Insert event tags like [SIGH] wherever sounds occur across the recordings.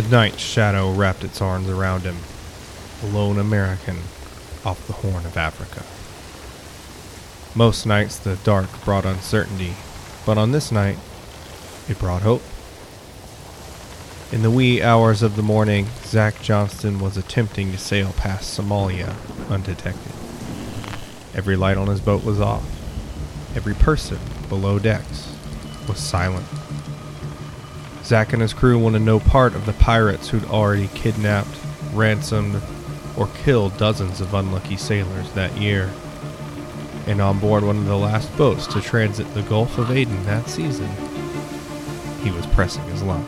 The night shadow wrapped its arms around him, a lone American off the Horn of Africa. Most nights the dark brought uncertainty, but on this night it brought hope. In the wee hours of the morning, Zach Johnston was attempting to sail past Somalia undetected. Every light on his boat was off. Every person below decks was silent. Zach and his crew wanted no part of the pirates who'd already kidnapped, ransomed, or killed dozens of unlucky sailors that year. And on board one of the last boats to transit the Gulf of Aden that season, he was pressing his luck.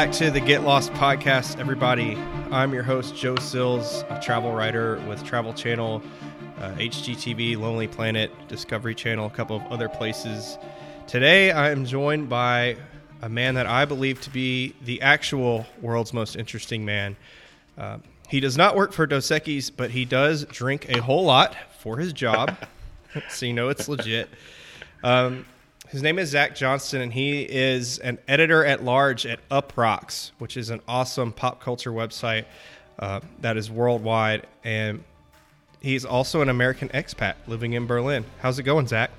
Back to the Get Lost podcast, everybody. I'm your host, Joe Sills, a travel writer with Travel Channel, uh, HGTV, Lonely Planet, Discovery Channel, a couple of other places. Today, I am joined by a man that I believe to be the actual world's most interesting man. Uh, he does not work for Dos Equis, but he does drink a whole lot for his job, [LAUGHS] so you know it's legit. Um, his name is Zach Johnston, and he is an editor at large at Uproxx, which is an awesome pop culture website uh, that is worldwide. And he's also an American expat living in Berlin. How's it going, Zach?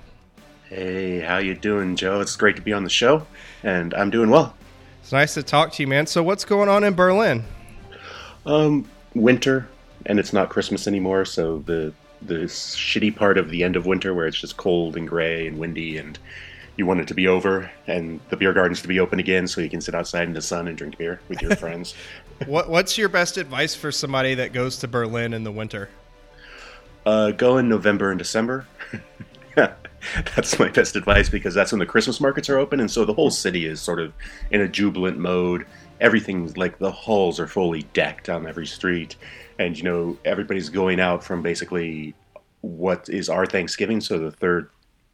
Hey, how you doing, Joe? It's great to be on the show, and I'm doing well. It's nice to talk to you, man. So, what's going on in Berlin? Um, winter, and it's not Christmas anymore, so the the shitty part of the end of winter where it's just cold and gray and windy and you want it to be over and the beer gardens to be open again so you can sit outside in the sun and drink beer with your [LAUGHS] friends. what, what's your best advice for somebody that goes to Berlin in the winter? Uh, go in November and December. [LAUGHS] that's my best advice because that's when the Christmas markets are open, and so the whole city is sort of in a jubilant mode. Everything's like the halls are fully decked on every street, and you know everybody's going out from basically what is our Thanksgiving, so the third,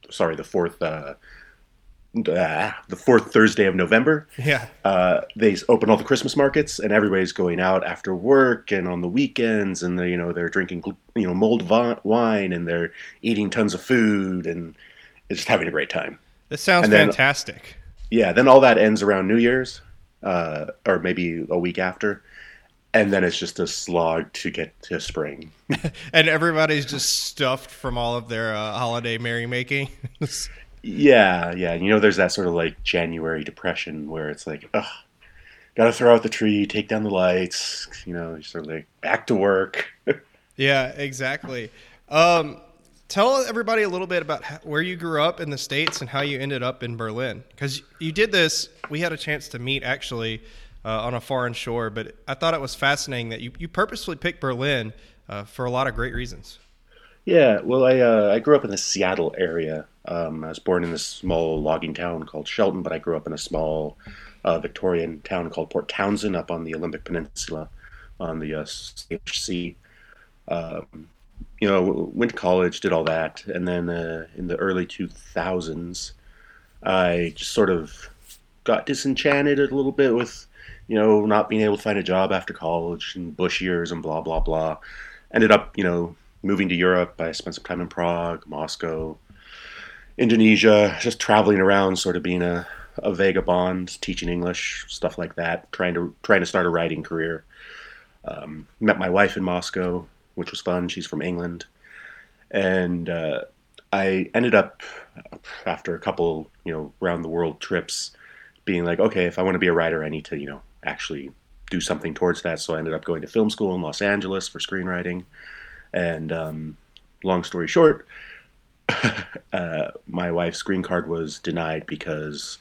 sorry, the fourth uh, uh, the fourth Thursday of November. Yeah. Uh, they open all the Christmas markets, and everybody's going out after work and on the weekends, and they, you know they're drinking you know mulled wine and they're eating tons of food and just having a great time. This sounds then, fantastic. Yeah. Then all that ends around New Year's, uh, or maybe a week after. And then it's just a slog to get to spring. [LAUGHS] and everybody's just stuffed from all of their uh, holiday merrymaking. [LAUGHS] Yeah, yeah. You know, there's that sort of like January depression where it's like, ugh, gotta throw out the tree, take down the lights. You know, sort of like back to work. [LAUGHS] yeah, exactly. Um, tell everybody a little bit about where you grew up in the states and how you ended up in Berlin. Because you did this, we had a chance to meet actually uh, on a foreign shore, but I thought it was fascinating that you, you purposefully picked Berlin uh, for a lot of great reasons. Yeah, well, I uh, I grew up in the Seattle area. Um, I was born in this small logging town called Shelton, but I grew up in a small uh, Victorian town called Port Townsend up on the Olympic Peninsula on the uh, Sea. Um, you know, went to college, did all that, and then uh, in the early 2000s, I just sort of got disenchanted a little bit with, you know, not being able to find a job after college and bush years and blah blah blah. Ended up, you know, moving to Europe. I spent some time in Prague, Moscow, Indonesia, just traveling around, sort of being a, a vagabond, teaching English, stuff like that, trying to trying to start a writing career. Um, met my wife in Moscow, which was fun. She's from England, and uh, I ended up after a couple, you know, round the world trips, being like, okay, if I want to be a writer, I need to, you know, actually do something towards that. So I ended up going to film school in Los Angeles for screenwriting and um, long story short, [LAUGHS] uh, my wife's green card was denied because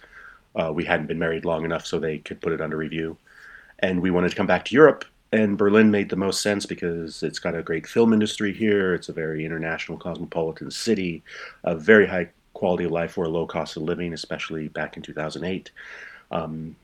uh, we hadn't been married long enough so they could put it under review. And we wanted to come back to Europe, and Berlin made the most sense because it's got a great film industry here. It's a very international, cosmopolitan city, a very high quality of life for a low cost of living, especially back in 2008. Um,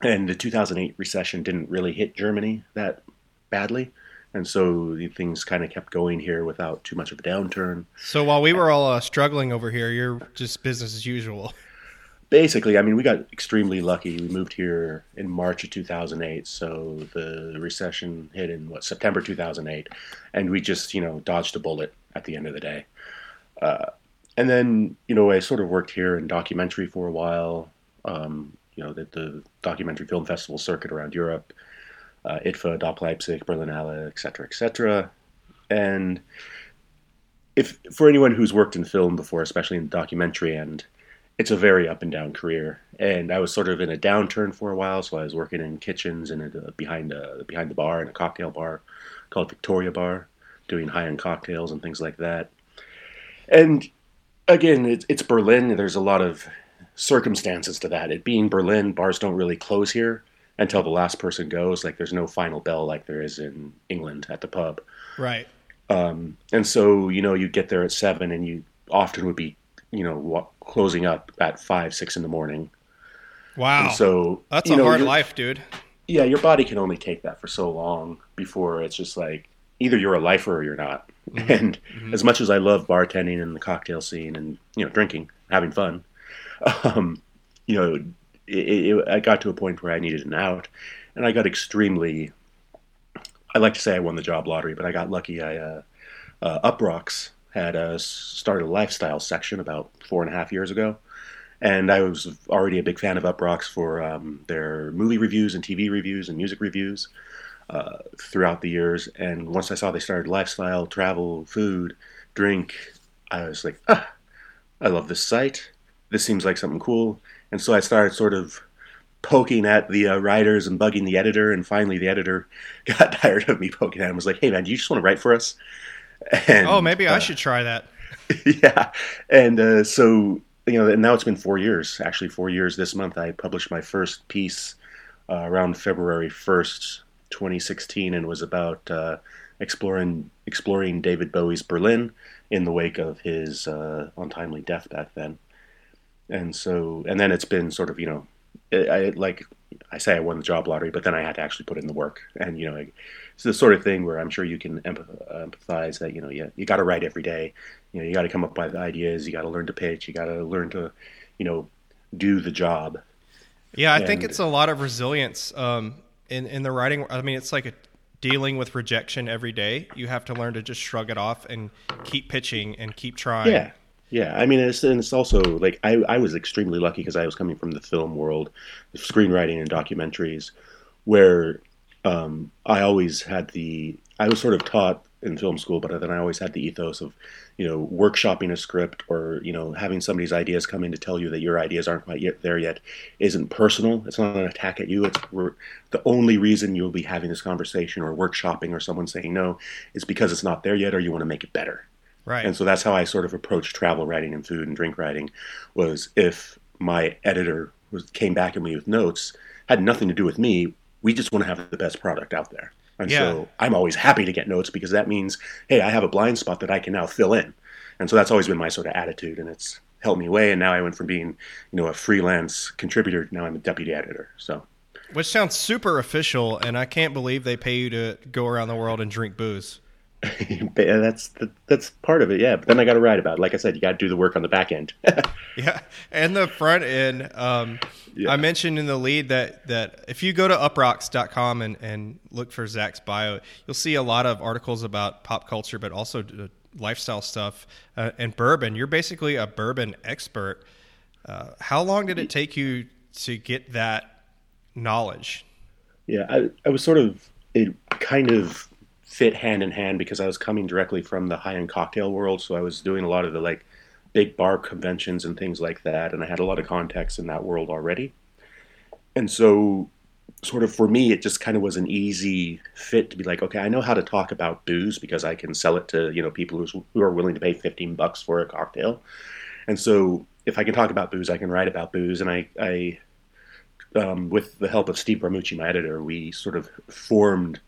and the 2008 recession didn't really hit Germany that badly. And so things kind of kept going here without too much of a downturn. So while we were all uh, struggling over here, you're just business as usual. [LAUGHS] Basically, I mean, we got extremely lucky. We moved here in March of 2008, so the recession hit in what September 2008, and we just you know dodged a bullet at the end of the day. Uh, and then you know I sort of worked here in documentary for a while. Um, you know, the, the documentary film festival circuit around Europe uh, IDFA, DOK Leipzig, Berlinale, etc., etc. And if for anyone who's worked in film before, especially in the documentary end, it's a very up and down career. And I was sort of in a downturn for a while, so I was working in kitchens and behind a, behind the bar in a cocktail bar called Victoria Bar, doing high end cocktails and things like that. And again, it's, it's Berlin. There's a lot of circumstances to that. It being Berlin, bars don't really close here until the last person goes. Like there's no final bell like there is in England at the pub. Right. Um, and so you know you get there at seven, and you often would be you know closing up at five, six in the morning. Wow. And so that's a know, hard life, dude. Yeah, your body can only take that for so long before it's just like either you're a lifer or you're not. Mm-hmm. And mm-hmm. as much as I love bartending and the cocktail scene and you know drinking, having fun, [LAUGHS] um, you know it, it, I got to a point where I needed an out, and I got extremely. I like to say I won the job lottery, but I got lucky. I uh, uh, Uproxx had a, started a lifestyle section about four and a half years ago, and I was already a big fan of Uproxx for um, their movie reviews and TV reviews and music reviews uh, throughout the years. And once I saw they started lifestyle, travel, food, drink, I was like, ah, I love this site. This seems like something cool. And so I started sort of poking at the uh, writers and bugging the editor. And finally, the editor [LAUGHS] got tired of me poking at him. And was like, "Hey, man, do you just want to write for us?" And, oh, maybe uh, I should try that. [LAUGHS] yeah, and uh, so you know, and now it's been four years. Actually, four years this month. I published my first piece uh, around February first, 2016, and was about uh, exploring exploring David Bowie's Berlin in the wake of his uh, untimely death back then and so and then it's been sort of you know I, like I say I won the job lottery, but then I had to actually put in the work, and you know it's the sort of thing where I'm sure you can empathize that you know you you got to write every day, you know you got to come up with ideas, you got to learn to pitch, you got to learn to you know do the job. Yeah, I and, think it's a lot of resilience um, in in the writing. I mean, it's like a, dealing with rejection every day. You have to learn to just shrug it off and keep pitching and keep trying. Yeah, yeah, I mean, it's, and it's also like I, I was extremely lucky because I was coming from the film world, screenwriting and documentaries, where um, I always had the I was sort of taught in film school, but then I always had the ethos of, you know, workshopping a script or you know having somebody's ideas come in to tell you that your ideas aren't quite yet there yet isn't personal. It's not an attack at you. It's the only reason you'll be having this conversation or workshopping or someone saying no is because it's not there yet or you want to make it better. Right. And so that's how I sort of approached travel writing and food and drink writing was if my editor was, came back at me with notes, had nothing to do with me. We just want to have the best product out there. And yeah. so I'm always happy to get notes because that means, hey, I have a blind spot that I can now fill in. And so that's always been my sort of attitude and it's helped me way And now I went from being, you know, a freelance contributor, now I'm a deputy editor. So which sounds super official, and I can't believe they pay you to go around the world and drink booze. [LAUGHS] that's that's part of it, yeah. But then I got to write about it. Like I said, you got to do the work on the back end. [LAUGHS] yeah, and the front end. Um, yeah. I mentioned in the lead that that if you go to uproxx.com and and look for Zach's bio, you'll see a lot of articles about pop culture, but also lifestyle stuff uh, and bourbon. You're basically a bourbon expert. Uh, how long did it take you to get that knowledge? Yeah, I, I was sort of it kind of fit hand in hand because I was coming directly from the high end cocktail world. So I was doing a lot of the like big bar conventions and things like that. And I had a lot of contacts in that world already. And so sort of for me, it just kind of was an easy fit to be like, okay, I know how to talk about booze because I can sell it to you know people who, are willing to pay fifteen bucks for a cocktail, and so if I can talk about booze, I can write about booze, and I, I um, with the help of Steve Bramucci, my editor, we sort of formed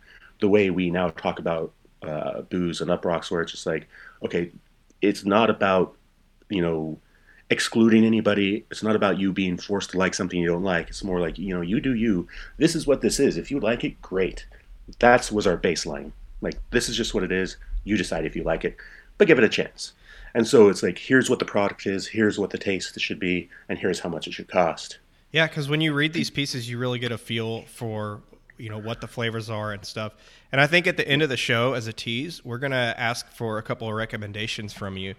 the way we now talk about uh, booze and Uproxx, where it's just like, okay, it's not about you know excluding anybody. It's not about you being forced to like something you don't like. It's more like, you know, you do you. This is what this is. If you like it, great. That was our baseline. Like, this is just what it is. You decide if you like it, but give it a chance. And so it's like, here's what the product is, here's what the taste should be, and here's how much it should cost. Yeah, because when you read these pieces, you really get a feel for you know what the flavors are and stuff. And I think at the end of the show, as a tease, we're gonna ask for a couple of recommendations from you.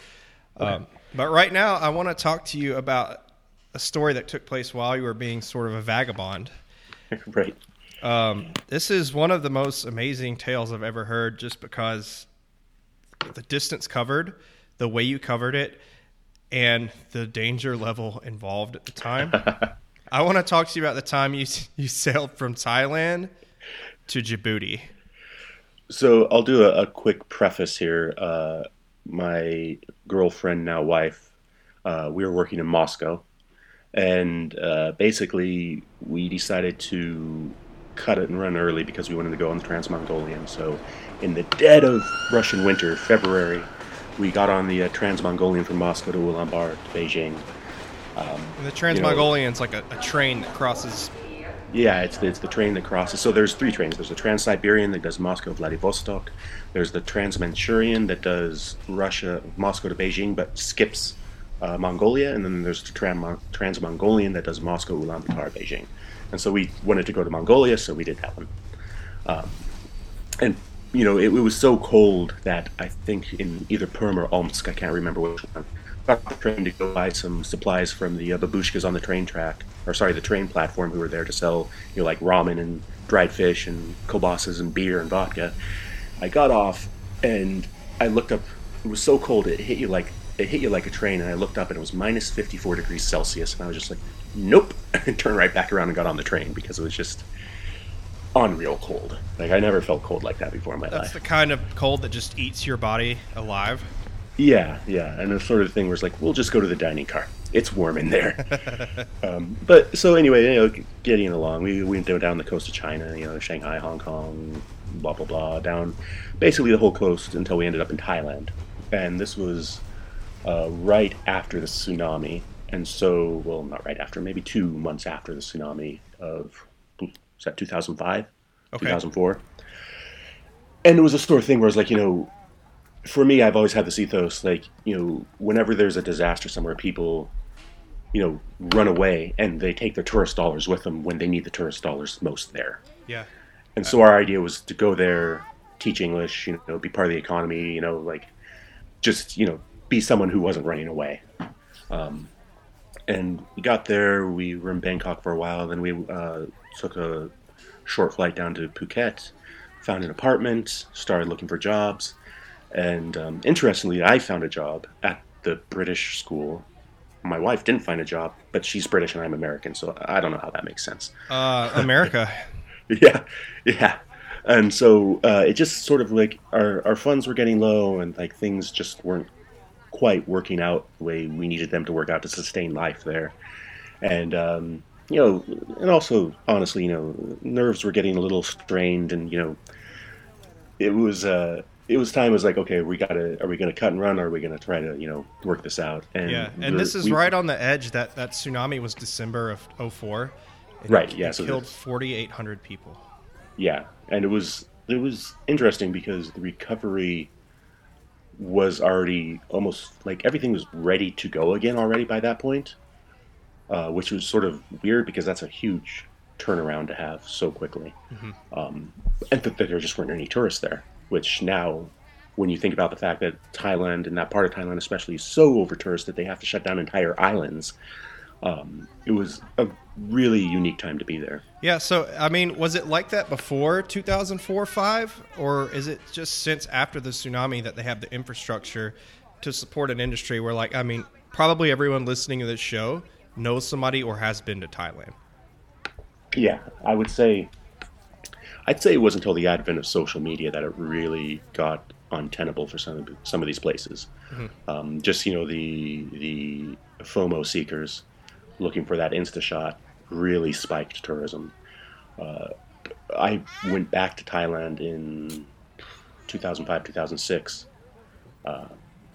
Okay. Um, but right now, I want to talk to you about a story that took place while you were being sort of a vagabond. [LAUGHS] right. Um, this is one of the most amazing tales I've ever heard, just because the distance covered, the way you covered it, and the danger level involved at the time. [LAUGHS] I want to talk to you about the time you you sailed from Thailand to Djibouti. So I'll do a, a quick preface here. Uh, my girlfriend, now wife, uh, we were working in Moscow, and uh, basically we decided to cut it and run early because we wanted to go on the Trans-Mongolian. So, in the dead of Russian winter, February, we got on the uh, Trans-Mongolian from Moscow to Ulaanbaatar to Beijing. Um, the Trans-Mongolian is like a, a train that crosses yeah, it's the, it's the train that crosses. So there's three trains. There's the Trans-Siberian that does Moscow Vladivostok. There's the Trans-Manchurian that does Russia Moscow to Beijing but skips uh, Mongolia, and then there's the Trans-Mongolian that does Moscow Ulaanbaatar Beijing. And so we wanted to go to Mongolia, so we did that one. Um, and you know, it, it, was so cold that I think in either Perm or Omsk, I can't remember which one, got the train to go buy some supplies from the uh, babushkas on the train track, or sorry, the train platform who were there to sell, you know, like ramen and dried fish and kolbasas and beer and vodka. I got off and I looked up. It was so cold it hit you like it hit you like a train. And I looked up and it was minus 54 degrees Celsius, and I was just like, nope, [LAUGHS] and turned right back around and got on the train because it was just unreal cold. Like I never felt cold like that before in my That's life. That's the kind of cold that just eats your body alive. Yeah, yeah, and the sort of thing was like, we'll just go to the dining car. It's warm in there. [LAUGHS] um, but so anyway, you know, getting along, we, we went down the coast of China, you know, Shanghai, Hong Kong, blah blah blah, down basically the whole coast until we ended up in Thailand, and this was uh, right after the tsunami, and so well, not right after, maybe two months after the tsunami of was that 2005, okay. 2004, and it was a sort of thing where it's like, you know for me, I've always had this ethos, like you know, whenever there's a disaster somewhere, people, you know, run away and they take their tourist dollars with them when they need the tourist dollars most there. Yeah. And so our idea was to go there, teach English, you know, be part of the economy, you know, like just you know, be someone who wasn't running away. Um, and we got there. We were in Bangkok for a while. Then we uh, took a short flight down to Phuket, found an apartment, started looking for jobs and um, interestingly, I found a job at the British school. My wife didn't find a job, but she's British and I'm American, so I don't know how that makes sense. Uh, America. [LAUGHS] yeah, yeah. And so uh, it just sort of like our, our funds were getting low and like things just weren't quite working out the way we needed them to work out to sustain life there. And, um, you know, and also honestly, you know, nerves were getting a little strained and, you know, it was, uh, it was time. It was like, okay, we gotta. Are we gonna cut and run? Or are we gonna try to, you know, work this out? And yeah, and this is we, right on the edge. That that tsunami was December of 04. Right. It, yeah. It so killed forty eight hundred people. Yeah, and it was it was interesting because the recovery was already almost like everything was ready to go again already by that point, uh, which was sort of weird because that's a huge turnaround to have so quickly, mm-hmm. um, and that there just weren't any tourists there which now when you think about the fact that Thailand and that part of Thailand especially is so over touristed that they have to shut down entire islands. Um, it was a really unique time to be there. Yeah. So, I mean, was it like that before 2004 5? Or is it just since after the tsunami that they have the infrastructure to support an industry where, like, I mean, probably everyone listening to this show knows somebody or has been to Thailand? Yeah, I would say. I'd say it was until the advent of social media that it really got untenable for some of, some of these places. Mm-hmm. Um, just you know the the FOMO seekers looking for that insta shot really spiked tourism. Uh, I went back to Thailand in 2005 2006, uh,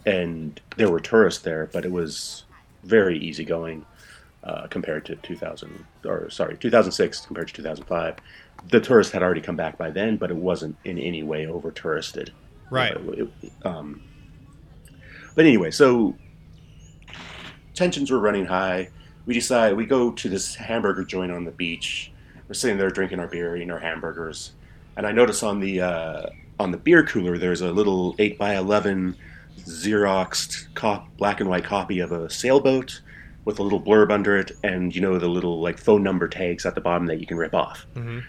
and there were tourists there, but it was very easygoing uh, compared to 2000 or sorry 2006 compared to 2005. The tourists had already come back by then, but it wasn't in any way over touristed. Right. It, um, but anyway, so tensions were running high. We decide we go to this hamburger joint on the beach. We're sitting there drinking our beer, eating our hamburgers, and I notice on the uh, on the beer cooler there's a little eight by eleven Xeroxed cop, black and white copy of a sailboat with a little blurb under it, and you know the little like phone number tags at the bottom that you can rip off. Mm-hmm.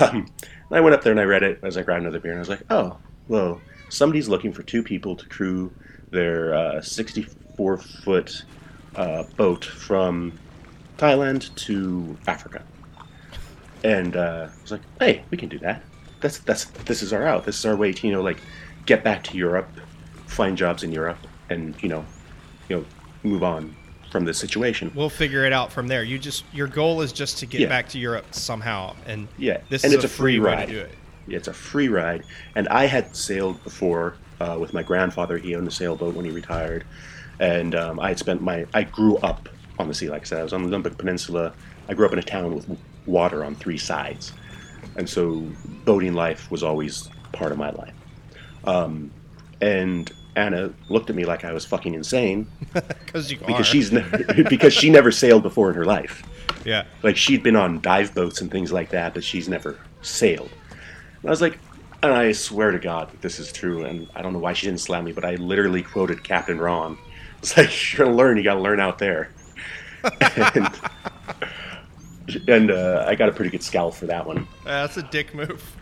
Um, I went up there and I read it as I grabbed another beer, and I was like, oh, well, somebody's looking for two people to crew their uh, 64 foot uh, boat from Thailand to Africa. And uh, I was like, hey, we can do that. That's that's this is our out. This is our way to you know like get back to Europe, find jobs in Europe, and you know, you know, move on from this situation. We'll figure it out from there. You just your goal is just to get yeah. back to Europe somehow, and yeah, this and is it's a free, free ride. to do it. It's a free ride, and I had sailed before uh, with my grandfather. He owned a sailboat when he retired, and um, I had spent my I grew up on the sea. Like I said, I was on the Olympic Peninsula. I grew up in a town with water on three sides, and so boating life was always part of my life. Um, and Anna looked at me like I was fucking insane. [LAUGHS] Because you because are. she's ne- [LAUGHS] because she never sailed before in her life. Yeah. Like she'd been on dive boats and things like that, but she's never sailed. And I was like, and I swear to God that this is true, and I don't know why she didn't slam me, but I literally quoted Captain Ron. [LAUGHS] It's like you're gonna learn, you gotta learn out there. and and uh, I got a pretty good scowl for that one. Uh, that's a dick move.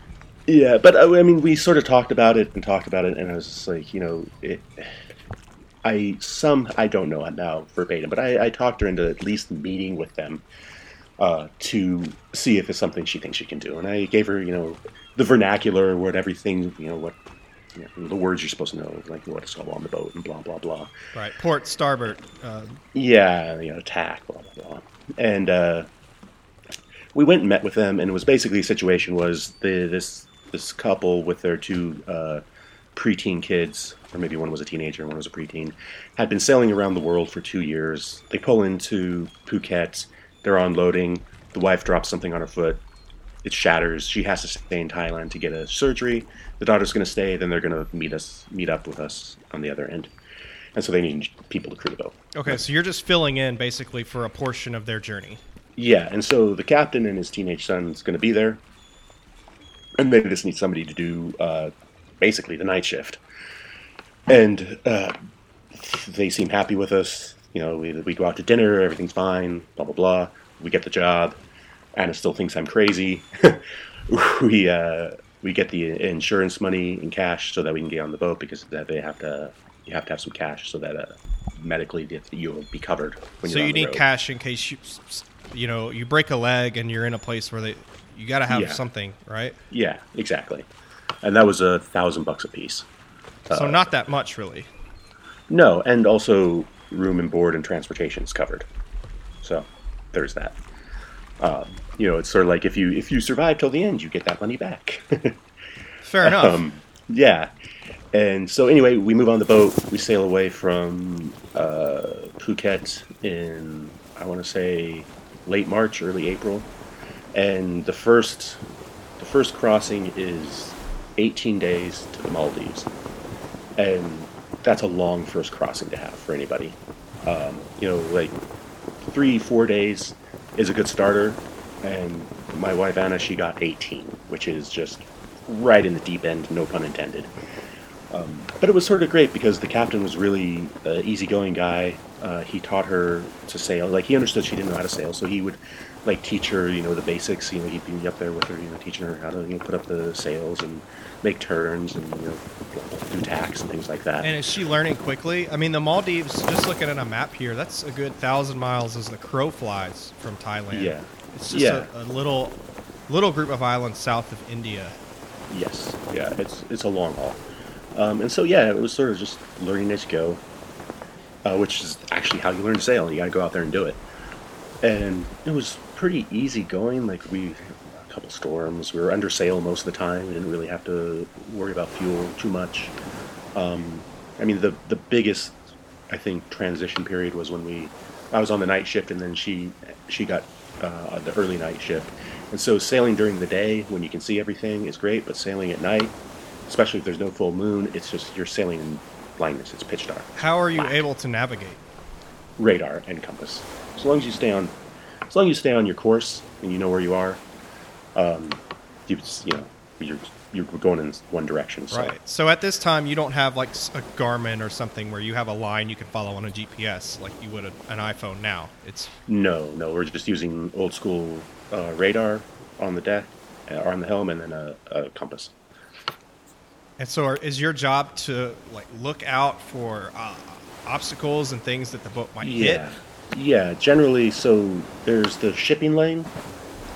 Yeah, but uh, I mean, we sort of talked about it and talked about it, and I was just like, you know, it, I some I don't know how now verbatim, but I, I talked her into at least meeting with them uh, to see if it's something she thinks she can do, and I gave her, you know, the vernacular, what everything, you know, what you know, the words you're supposed to know, like what it's called on the boat and blah blah blah. Right, port, starboard. Uh... Yeah, you know, attack, blah blah blah, and uh, we went and met with them, and it was basically a situation was the this this couple with their two uh, preteen kids, or maybe one was a teenager and one was a preteen, had been sailing around the world for two years. They pull into Phuket. They're unloading. The wife drops something on her foot. It shatters. She has to stay in Thailand to get a surgery. The daughter's going to stay. Then they're going to meet us, meet up with us on the other end. And so they need people to crew the boat. Okay, so you're just filling in basically for a portion of their journey. Yeah, and so the captain and his teenage son's going to be there and they just need somebody to do uh, basically the night shift. And uh, they seem happy with us. You know, we, we go out to dinner, everything's fine, blah blah blah. We get the job. Anna still thinks I'm crazy. [LAUGHS] we uh, we get the insurance money in cash so that we can get on the boat because that they have to you have to have some cash so that uh, medically you'll be covered. so you need road. cash in case you you know you break a leg and you're in a place where they you got to have yeah. something, right? Yeah, exactly. And that was a thousand bucks a piece. So uh, not that much, really. No, and also room and board and transportation is covered. So there's that. Um, you know, it's sort of like if you if you survive till the end, you get that money back. [LAUGHS] Fair enough. Um, yeah. And so anyway, we move on the boat. We sail away from uh, Phuket in I want to say late March, early April and the first the first crossing is 18 days to the Maldives, and that's a long first crossing to have for anybody. Um, you know, like three four days is a good starter, and my wife Anna she got 18, which is just right in the deep end, no pun intended. Um, but it was sort of great because the captain was really an easygoing guy. Uh, he taught her to sail. Like he understood she didn't know how to sail, so he would like teach her, you know, the basics. You know, he'd be up there with her, you know, teaching her how to you know, put up the sails and make turns and you know do tacks and things like that. And is she learning quickly? I mean, the Maldives. Just looking at a map here, that's a good thousand miles as the crow flies from Thailand. Yeah, it's just yeah. a, a little little group of islands south of India. Yes, yeah, it's it's a long haul, um, and so yeah, it was sort of just learning as you go, uh, which is actually how you learn to sail. You got to go out there and do it, and it was pretty easy going. Like we a couple storms, we were under sail most of the time. We didn't really have to worry about fuel too much. Um, I mean, the the biggest I think transition period was when we I was on the night shift, and then she she got uh, the early night shift and so sailing during the day when you can see everything is great, but sailing at night, especially if there's no full moon, it's just you're sailing in blindness. It's pitch dark. How are you Black. able to navigate? Radar and compass. As long as you stay on, as long as you stay on your course and you know where you are, um, you you know you're you're going in one direction. So. Right. So at this time, you don't have like a Garmin or something where you have a line you can follow on a GPS like you would an iPhone now. It's no, no. We're just using old school uh, radar on the deck uh, or on the helm, and then a, a compass. And so, are, is your job to like look out for uh, obstacles and things that the boat might yeah. hit? Yeah, generally. So there's the shipping lane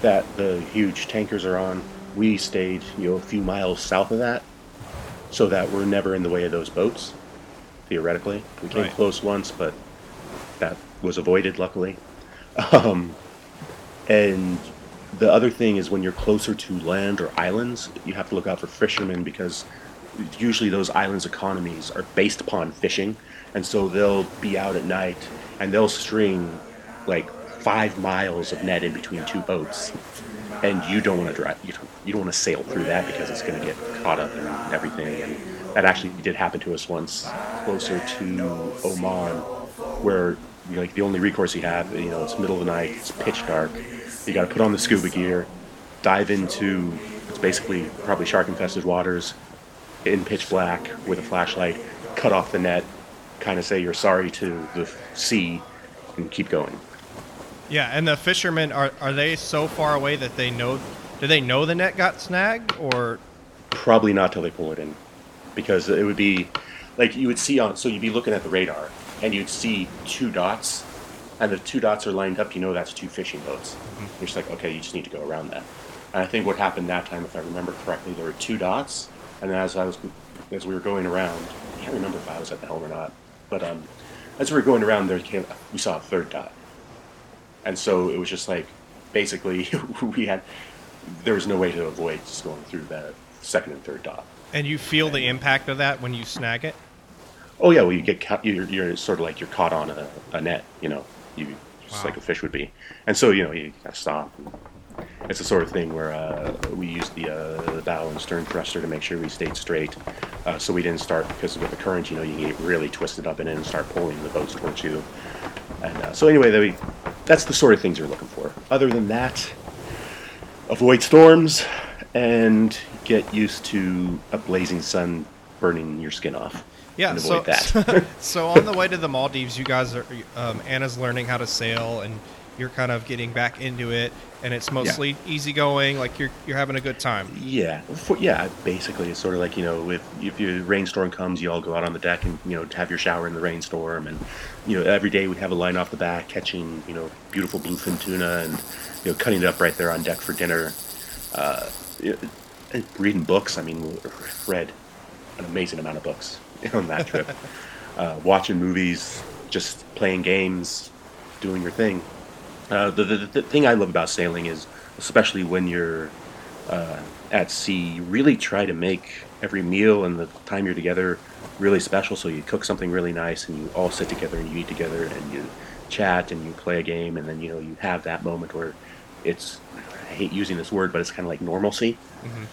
that the huge tankers are on. We stayed, you know, a few miles south of that, so that we're never in the way of those boats. Theoretically, we came right. close once, but that was avoided, luckily. Um, and the other thing is when you're closer to land or islands, you have to look out for fishermen because usually those islands' economies are based upon fishing, and so they'll be out at night and they'll string like five miles of net in between two boats, and you don't want to drive. You don't, you don't want to sail through that because it's going to get caught up in everything. And that actually did happen to us once, closer to Oman, where like the only recourse you have, you know, it's middle of the night, it's pitch dark you got to put on the scuba gear, dive into it's basically probably shark infested waters in pitch black with a flashlight, cut off the net, kind of say you're sorry to the sea, and keep going. Yeah, and the fishermen are are they so far away that they know? Do they know the net got snagged or? Probably not till they pull it in, because it would be like you would see on. So you'd be looking at the radar, and you'd see two dots and the two dots are lined up, you know that's two fishing boats. Mm-hmm. You're just like, okay, you just need to go around that. And I think what happened that time, if I remember correctly, there were two dots, and as I was, as we were going around, I can't remember if I was at the helm or not, but um, as we were going around, there came, we saw a third dot, and so it was just like, basically, [LAUGHS] we had, there was no way to avoid just going through that second and third dot. And you feel the impact of that when you snag it. Oh yeah, well you get ca- you're, you're sort of like you're caught on a, a net, you know you just wow. like a fish would be. And so you know you gotta stop. It's the sort of thing where uh, we used the, uh, the bow and stern thruster to make sure we stayed straight, uh, so we didn't start because with the current, you know, you get really twisted up in it and start pulling the boats towards you. And uh, so anyway, we, that's the sort of things you're looking for. Other than that, avoid storms and get used to a blazing sun burning your skin off. Yeah, so, [LAUGHS] so on the way to the Maldives, you guys are um, Anna's learning how to sail, and you're kind of getting back into it, and it's mostly yeah. easygoing. Like you're you're having a good time. Yeah, For, yeah. Basically, it's sort of like you know, if if your rainstorm comes, you all go out on the deck and you know have your shower in the rainstorm, and you know every day we'd have a line off the back catching you know beautiful bluefin tuna and you know cutting it up right there on deck for dinner. Uh, reading books. I mean, read an amazing amount of books [LAUGHS] on that trip. [LAUGHS] uh, watching movies, just playing games, doing your thing. Uh, the, the, the, thing I love about sailing is, especially when you're uh, at sea, you really try to make every meal and the time you're together really special. So you cook something really nice, and you all sit together and you eat together, and you chat and you play a game, and then you know you have that moment where it's I hate using this word, but it's kind of like normalcy. Mm-hmm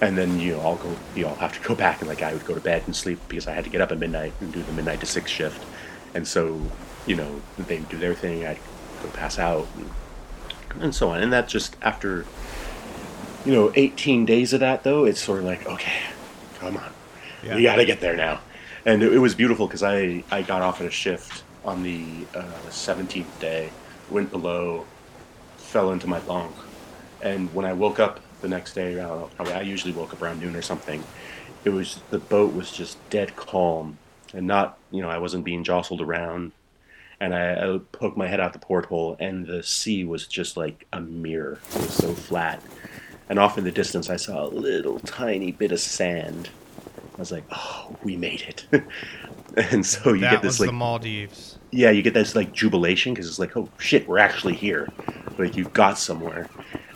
and then you know I'll go you I'll have to go [LAUGHS] back and like I would go to bed and sleep because I had to get up at midnight and do the midnight to six shift, and so you know they do their thing I'd go pass out and, and so on and that just after you know 18 days of that though it's sort of like okay come on yeah. we got to get there now. And it, it was beautiful because I, I got off at a shift on the uh, 17th day, went below, fell into my bunk. And when I woke up the next day, I, know, probably I usually woke up around noon or something, it was the boat was just dead calm and not, you know, I wasn't being jostled around. And I, I poked my head out the porthole, and the sea was just like a mirror. It was so flat. And off in the distance, I saw a little tiny bit of sand. I was like, "Oh, we made it!" [LAUGHS] and so you that get this was like the Maldives. yeah, you get this like jubilation because it's like, oh shit, we're actually here. Like you've got somewhere,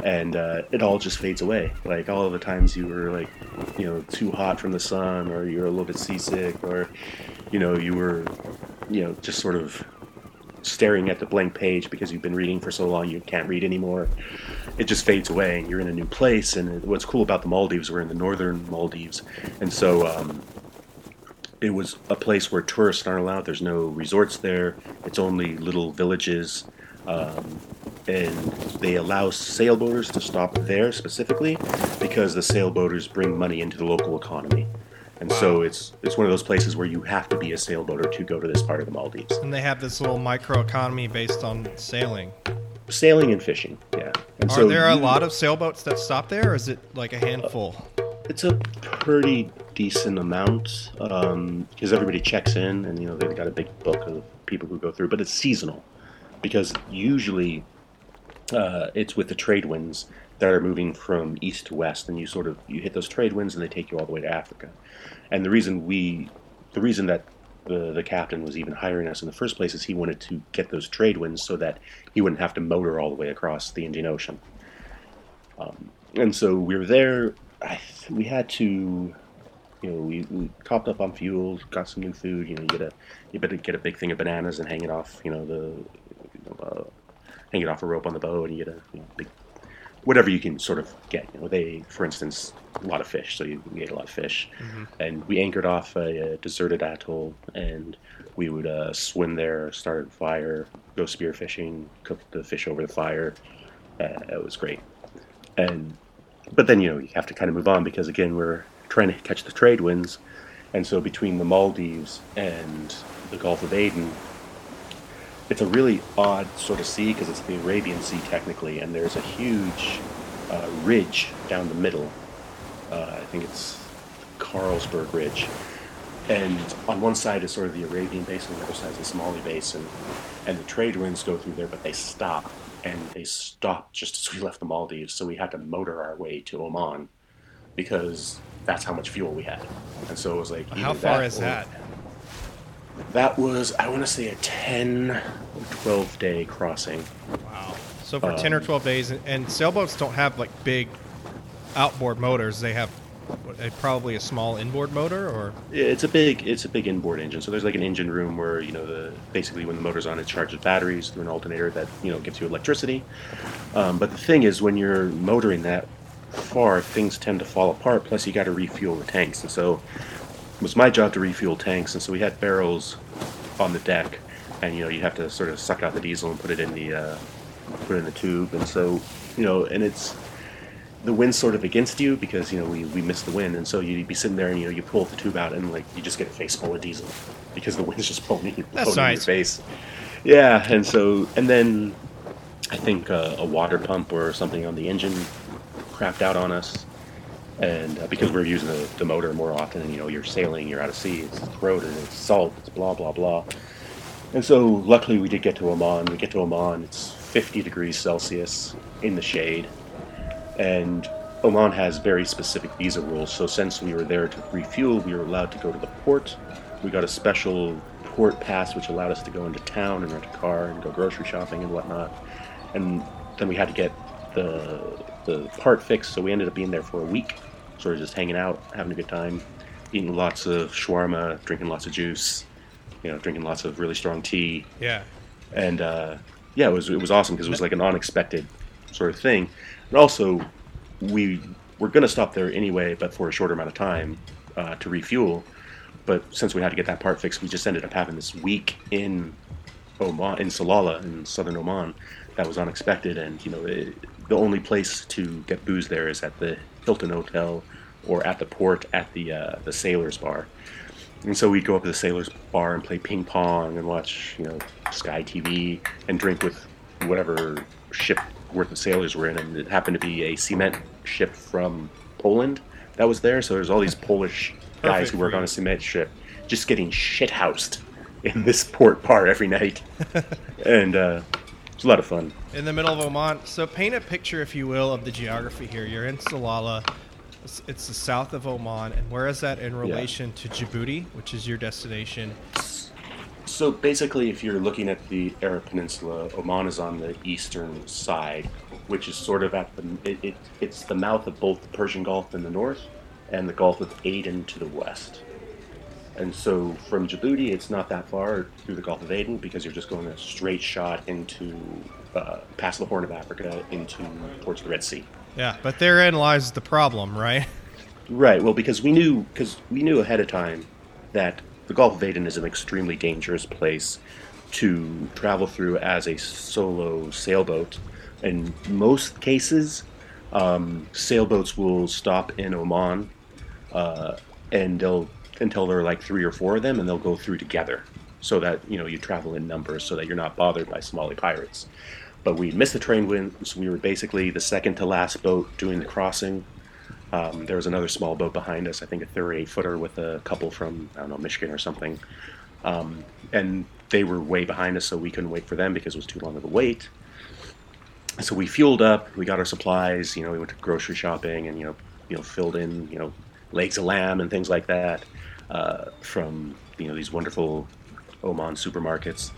and uh, it all just fades away. Like all of the times you were like, you know, too hot from the sun, or you're a little bit seasick, or you know, you were, you know, just sort of staring at the blank page because you've been reading for so long you can't read anymore. It just fades away, and you're in a new place. And what's cool about the Maldives, we're in the northern Maldives, and so. Um, it was a place where tourists aren't allowed. There's no resorts there. It's only little villages, um, and they allow sailboaters to stop there specifically because the sailboaters bring money into the local economy. And so it's it's one of those places where you have to be a sailboater to go to this part of the Maldives. And they have this little microeconomy based on sailing. Sailing and fishing, yeah. And Are so there a lot of sailboats that stop there, or is it like a handful? It's a pretty decent amount because everybody checks in, and you know they've got a big book of people who go through. But it's seasonal because usually uh, it's with the trade winds that are moving from east to west, and you sort of you hit those trade winds, and they take you all the way to Africa. And the reason we, the reason that the the captain was even hiring us in the first place is he wanted to get those trade winds so that he wouldn't have to motor all the way across the Indian Ocean. Um, and so we were there. I, we had to, you know, we, we topped up on fuel, got some new food. You know, you get a, you better get a big thing of bananas and hang it off. You know, the, you know, uh, hang it off a rope on the boat, and you get a you know, big, whatever you can sort of get. You know, they, for instance, a lot of fish, so you, we ate a lot of fish, and we anchored off a, a deserted atoll, and we would uh, swim there, start a fire, go spear fishing, cook the fish over the fire. Uh, it was great, and but then you know you have to kind of move on because again we're trying to catch the trade winds, and so between the Maldives and the Gulf of Aden, it's a really odd sort of sea because it's the Arabian Sea technically, and there's a huge uh, ridge down the middle. Uh, I think it's Carlsberg Ridge, and on one side is sort of the Arabian Basin, on the other side is the Somali Basin, and the trade winds go through there, but they stop, and they stopped just as we [LAUGHS] left the Maldives, so we had to motor our way to Oman because that's how much fuel we had, and so it was like How far that is that? That was I want to say a 10 or 12 day crossing. Wow. So for ten or Um, twelve days, and, sailboats don't have like big outboard motors. They have a- probably a small inboard motor, or It's a big it's a big inboard engine. So there's like an engine room where you know the basically when the motor's on it charges batteries through an alternator that you know gives you electricity. Um, but the thing is when you're motoring that far, things tend to fall apart. Plus you got to refuel the tanks, and so was my job to refuel tanks. And so we had barrels on the deck, and you know you have to sort of suck out the diesel and put it in the uh, put it in the tube. And so you know, and it's the wind's sort of against you because you know we, we missed the wind, and so you'd be sitting there and you know you pull the tube out and like you just get a face full of diesel because the wind's just blowing, blowing That's in your face. Yeah, and so and then I think uh, a water pump or something on the engine crapped out on us, and uh, because we're using the, the motor more often, and you know you're sailing, you're out of sea, it's corroded, it's salt, it's blah blah blah. And so luckily we did get to Oman. We get to Oman, it's 50 degrees Celsius in the shade and Oman has very specific visa rules. So since we were there to refuel, we were allowed to go to the port. We got a special port pass, which allowed us to go into town and rent a car and go grocery shopping and whatnot. And then we had to get the the part fixed, so we ended up being there for a week, sort of just hanging out, having a good time, eating lots of shawarma, drinking lots of juice, you know, drinking lots of really strong tea yeah. and uh, yeah, it was it was awesome because it was like an unexpected sort of thing, and also we were going to stop there anyway, but for a shorter amount of time uh, to refuel. But since we had to get that part fixed, we just ended up having this week in Oman, in Salalah, in southern Oman, that was unexpected. And you know, it, the only place to get booze there is at the Hilton Hotel or at the port at the uh, the sailors bar. And so we'd go up to the sailors bar and play ping pong and watch, you know, Sky TV and drink with whatever ship worth of sailors were in. And it happened to be a cement ship from Poland that was there. So there's all these Polish guys who work on a cement ship just getting shithoused in this port bar every night. [LAUGHS] and uh, it's a lot of fun. In the middle of Oman. So paint a picture, if you will, of the geography here. You're in Salalah. It's, it's the south of Oman. And where is that in relation yeah. to Djibouti, which is your destination? So basically, if you're looking at the Arab Peninsula, Oman is on the eastern side, which is sort of at the it, it, it's the mouth of both the Persian Gulf in the north and the Gulf of Aden to the west. And so from Djibouti, it's not that far through the Gulf of Aden because you're just going a straight shot into uh, past the Horn of Africa into towards the Red Sea. Yeah, but therein lies the problem, right? Right. Well, because we knew because we knew ahead of time that the Gulf of Aden is an extremely dangerous place to travel through as a solo sailboat. In most cases, um, sailboats will stop in Oman, uh, and they'll until there are like three or four of them, and they'll go through together, so that you know you travel in numbers, so that you're not bothered by Somali pirates. But we missed the train wind, so we were basically the second to last boat doing the crossing um, there was another small boat behind us, I think a 38 footer with a couple from, I don't know, Michigan or something. Um, and they were way behind us, so we couldn't wait for them because it was too long of a wait. So we fueled up, we got our supplies, you know, we went to grocery shopping and, you know, you know, filled in, you know, legs of lamb and things like that uh, from, you know, these wonderful Oman supermarkets.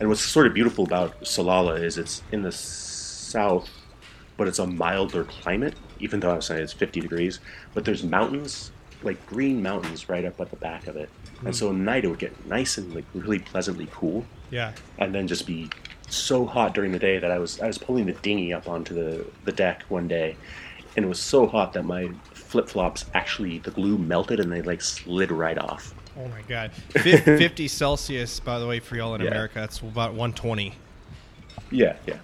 And what's sort of beautiful about Salalah is it's in the south, but it's a milder climate even though I was saying it's 50 degrees. But there's mountains, like green mountains, right up at the back of it. Mm. And so at night it would get nice and like really pleasantly cool. Yeah. And then just be so hot during the day that I was I was pulling the dinghy up onto the the deck one day, and it was so hot that my flip flops actually the glue melted and they like slid right off. Oh my god! [LAUGHS] 50 Celsius, by the way, for y'all in yeah. America, that's about 120. Yeah, yeah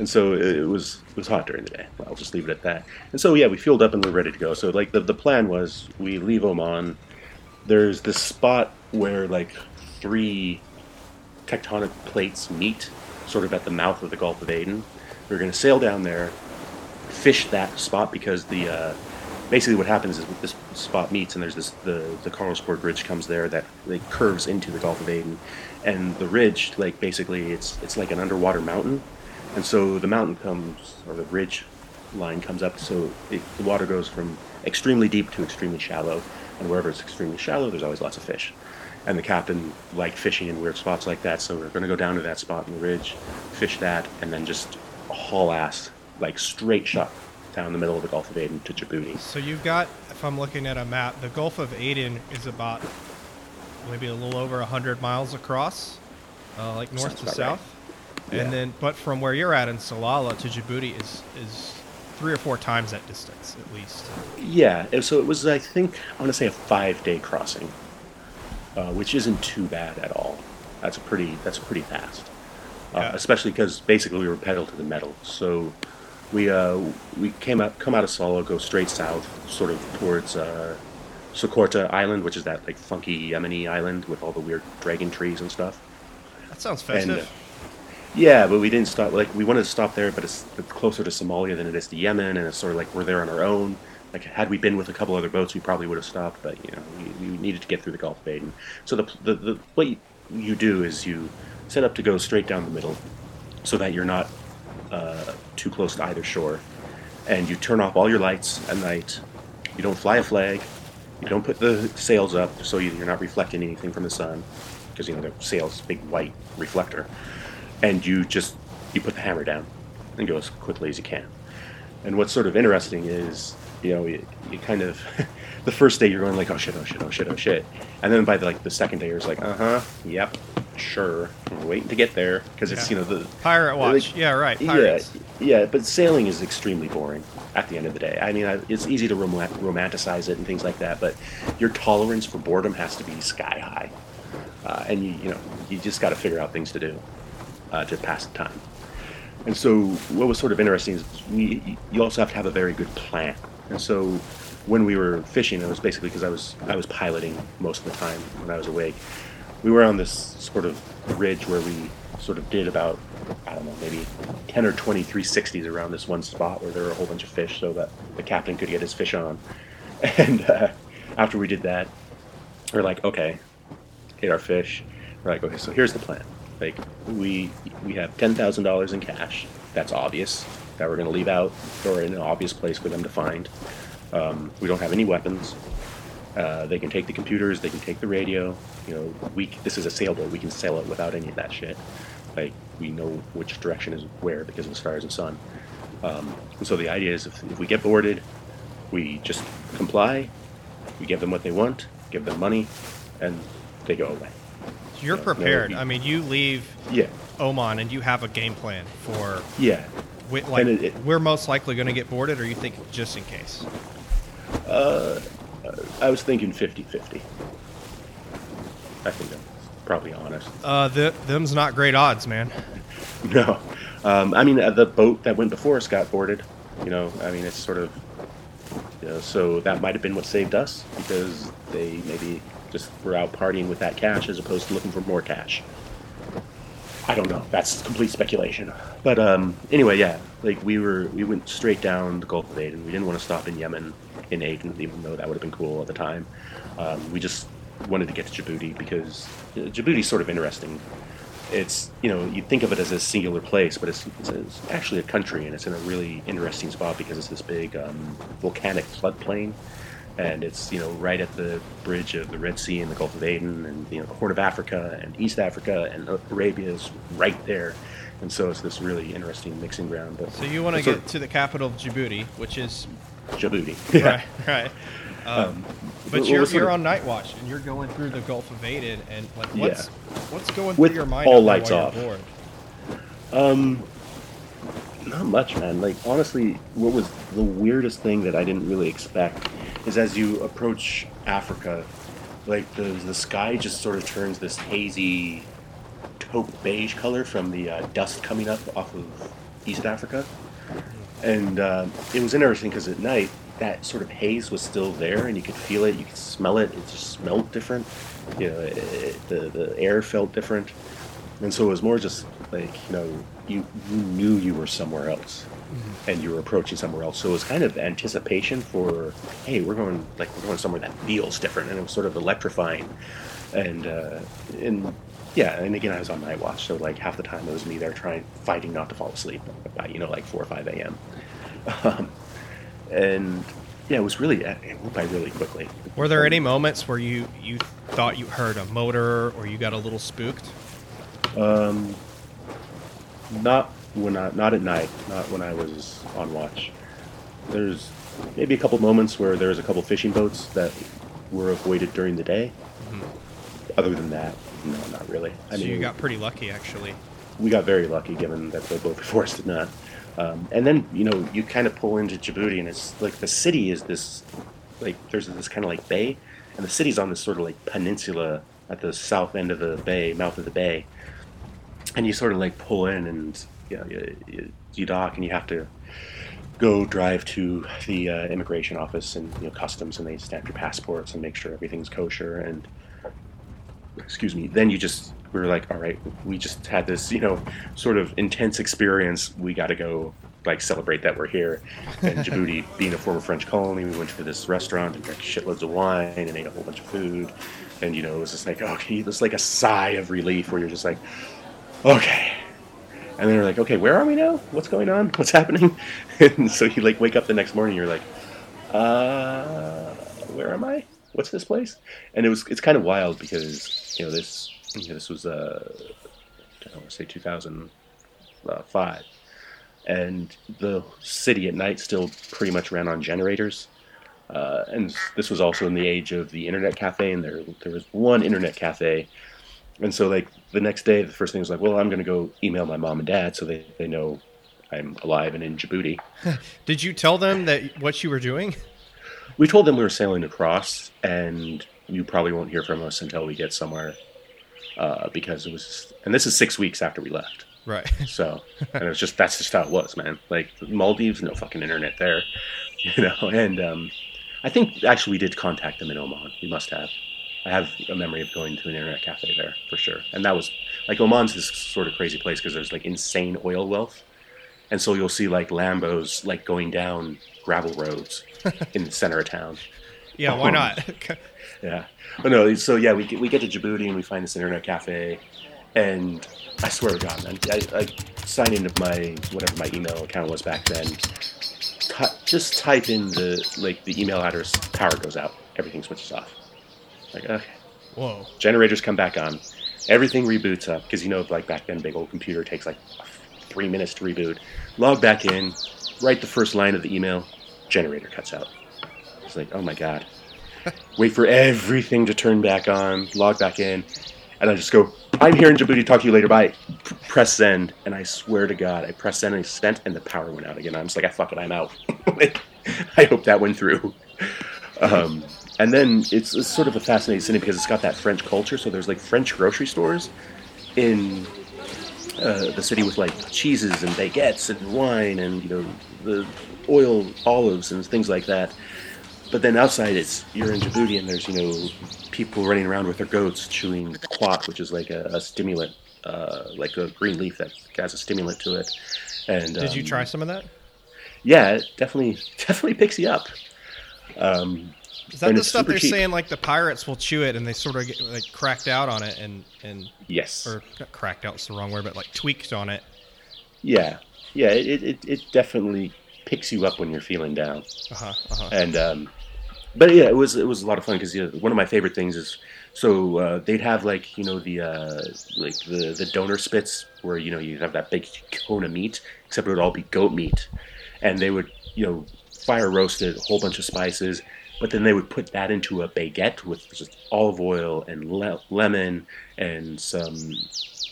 and so it was it was hot during the day. I'll just leave it at that. And so yeah, we fueled up and we're ready to go. So like the the plan was we leave Oman. There's this spot where like three tectonic plates meet, sort of at the mouth of the Gulf of Aden. We're going to sail down there, fish that spot because the uh, basically what happens is this spot meets and there's this the the Carlsberg Ridge comes there that like curves into the Gulf of Aden, and the ridge like basically it's it's like an underwater mountain and so the mountain comes, or the ridge line comes up, so it, the water goes from extremely deep to extremely shallow. And wherever it's extremely shallow, there's always lots of fish. And the captain liked fishing in weird spots like that, so we're going to go down to that spot in the ridge, fish that, and then just haul ass, like straight shot down the middle of the Gulf of Aden to Djibouti. So you've got, if I'm looking at a map, the Gulf of Aden is about maybe a little over 100 miles across, uh, like north Sounds to south. Right. Yeah. And then, but from where you're at in Salalah to Djibouti is is three or four times that distance at least. Yeah. So it was, I think, I want to say a five day crossing, uh, which isn't too bad at all. That's a pretty. That's pretty fast. Uh, yeah. Especially because basically we were pedal to the metal. So we uh, we came out come out of Salalah, go straight south, sort of towards uh, Socotra Island, which is that like funky Yemeni island with all the weird dragon trees and stuff. That sounds festive. And, uh, yeah, but we didn't stop. Like we wanted to stop there, but it's closer to Somalia than it is to Yemen, and it's sort of like we're there on our own. Like had we been with a couple other boats, we probably would have stopped. But you know, we, we needed to get through the Gulf of Aden. So the, the, the what you do is you set up to go straight down the middle, so that you're not uh, too close to either shore, and you turn off all your lights at night. You don't fly a flag. You don't put the sails up so you're not reflecting anything from the sun, because you know the sails big white reflector and you just you put the hammer down and go as quickly as you can. And what's sort of interesting is, you know, you, you kind of [LAUGHS] the first day you're going like, oh shit, oh shit, oh shit, oh shit, and then by the, like the second day you're like, uh huh, yep, sure, I'm waiting to get there because it's yeah. you know the pirate watch, like, yeah, right, Pirates. yeah, yeah, but sailing is extremely boring at the end of the day. I mean, it's easy to rom- romanticize it and things like that, but your tolerance for boredom has to be sky high, uh, and you you know you just got to figure out things to do uh, to pass the time. And so, what was sort of interesting is we, you also have to have a very good plan. And so, when we were fishing, it was basically because I was I was piloting most of the time when I was awake. We were on this sort of ridge where we sort of did about I don't know maybe 10 or 20 360s around this one spot where there were a whole bunch of fish, so that the captain could get his fish on. [LAUGHS] And uh, after we did that, we're like, okay, hit our fish. We're like, okay, so here's the plan. Like we we have ten thousand dollars in cash. That's obvious that we're going to leave out or in an obvious place for them to find. Um, we don't have any weapons. Uh, they can take the computers. They can take the radio. You know, we this is a sailboat. We can sail it without any of that shit. Like we know which direction is where because of the stars and sun. Um, and so the idea is, if, if we get boarded, we just comply. We give them what they want, give them money, and they go away. You're Yeah, prepared. no, I mean, you leave Yeah, Oman and you have a game plan for yeah. wi- like it- it- we're most likely going to get boarded, or you think just in case? I was thinking 50-50. I think that's probably honest. Uh, the, them's not great odds, man. [LAUGHS] No, um, I mean uh, the boat that went before us got boarded. You know, I mean it's sort of, you know, so that might have been what saved us because they maybe just were out partying with that cash as opposed to looking for more cash. I don't know. That's complete speculation. But um, anyway, yeah, like we were, we went straight down the Gulf of Aden. We didn't want to stop in Yemen, in Aden, even though that would have been cool at the time. Um, we just wanted to get to Djibouti because uh, Djibouti's sort of interesting it's you know you think of it as a singular place, but it's, it's, it's actually a country, and it's in a really interesting spot because it's this big um, volcanic floodplain, and it's you know right at the bridge of the Red Sea and the Gulf of Aden, and you know the Horn of Africa and East Africa and Arabia is right there, and so it's this really interesting mixing ground. But So you want to it's sort get to the capital of Djibouti, which is Djibouti, [LAUGHS] yeah. right, right. Um, but what you're, you're of- on night watch and you're going through the Gulf of Aden, and like Yeah. what's what's going With through your mind all lights off. Um, not much, man. Like honestly, what was the weirdest thing that I didn't really expect is as you approach Africa, like the the sky just sort of turns this hazy taupe beige color from the uh, dust coming up off of East Africa, and uh, it was interesting because at night that sort of haze was still there, and you could feel it, you could smell it. It just smelled different. You know, it, the the air felt different. And so it was more just like, you know, you, you knew you were somewhere else and you were approaching somewhere else. So it was kind of anticipation for, hey, we're going like we're going somewhere that feels different and it was sort of electrifying. And uh and yeah, and again I was on night watch, so like half the time it was me there trying fighting not to fall asleep by, you know, like four or five AM. Um, and yeah, it was really it went by really quickly. Were there any moments where you you thought you heard a motor or you got a little spooked? Um, not when I, not at night, not when I was on watch. There's maybe a couple moments where there was a couple fishing boats that were avoided during the day. Other than that, no, not really. I so mean, you got pretty lucky, actually. we got very lucky given that the boat before us did not. Um, and then you know you kind of pull into Djibouti, and it's like the city is this like there's this kind of like bay, and the city's on this sort of like peninsula at the south end of the bay, mouth of the bay, and you sort of like pull in and you, know, you, you, you dock, and you have to go drive to the uh, immigration office and you know customs, and they stamp your passports and make sure everything's kosher and excuse me, then you just we were like, all right, we just had this, you know, sort of intense experience. We got to go like celebrate that we're here. And [LAUGHS] Djibouti, being a former French colony, we went to this restaurant and drank shitloads of wine and ate a whole bunch of food. And you know, it was just like, okay, it was like a sigh of relief where you're just like, okay. And then you're like, okay, where are we now? What's going on? [LAUGHS] What's happening? [LAUGHS] And so you like wake up the next morning, you're like, uh, where am I? What's this place? And it was it's kind of wild because you know this you know, this was uh I don't want to say 2005, and the city at night still pretty much ran on generators. Uh, and this was also in the age of the internet cafe, and there there was one internet cafe, and so like the next day, the first thing was like, well, I'm going to go email my mom and dad so they, they know I'm alive and in Djibouti. [LAUGHS] Did you tell them that what you were doing? We told them we were sailing across, and you probably won't hear from us until we get somewhere, uh, because it was. And this is six weeks after we left, Right. so [LAUGHS] and it was just that's just how it was, man. Like Maldives, no fucking internet there, [LAUGHS] you know. And um, I think actually we did contact them in Oman. We must have. I have a memory of going to an internet cafe there for sure, and that was like Oman's this sort of crazy place because there's like insane oil wealth, and so you'll see like Lambos like going down gravel roads [LAUGHS] in the center of town. Yeah, why not? [LAUGHS] yeah, but no. So yeah, we get, we get to Djibouti and we find this internet cafe, and I swear to God, man, I, I sign into my whatever my email account was back then. just type in the like the email address. Power goes out. Everything switches off. Like okay. Whoa. Generators come back on. Everything reboots up because you know, like back then, big old computer takes like three minutes to reboot. Log back in, write the first line of the email. Generator cuts out. It's like, oh my god. [LAUGHS] Wait for everything to turn back on. Log back in, and I just go, I'm here in Djibouti. Talk to you later. Bye. press send, and I swear to God, I press send and I sent, and the power went out again. I'm just like, I fuck it, I'm out. [LAUGHS] I hope that went through. Um, and then it's, it's, sort of a fascinating city because it's got that French culture. So there's like French grocery stores in uh, the city with like cheeses and baguettes and wine and you know the oil olives and things like that. But then outside, it's you're in Djibouti and there's you know people running around with their goats chewing khat, which is like a, a stimulant, uh, like a green leaf that has a stimulant to it. And did um, you try some of that? Yeah, it definitely [LAUGHS] definitely picks you up. Um, is that the stuff they're cheap. saying? Like the pirates will chew it, and they sort of get like cracked out on it, and and yes, or cracked out out's the wrong word, but like tweaked on it. Yeah, yeah, it it, it definitely picks you up when you're feeling down. Uh-huh, uh-huh. And um, but yeah, it was it was a lot of fun because you know, one of my favorite things is so uh, they'd have like you know the uh, like the the doner spits where you know you have that big cone of meat, except it would all be goat meat, and they would you know fire roasted a whole bunch of spices but then they would put that into a baguette with just olive oil and le- lemon and some,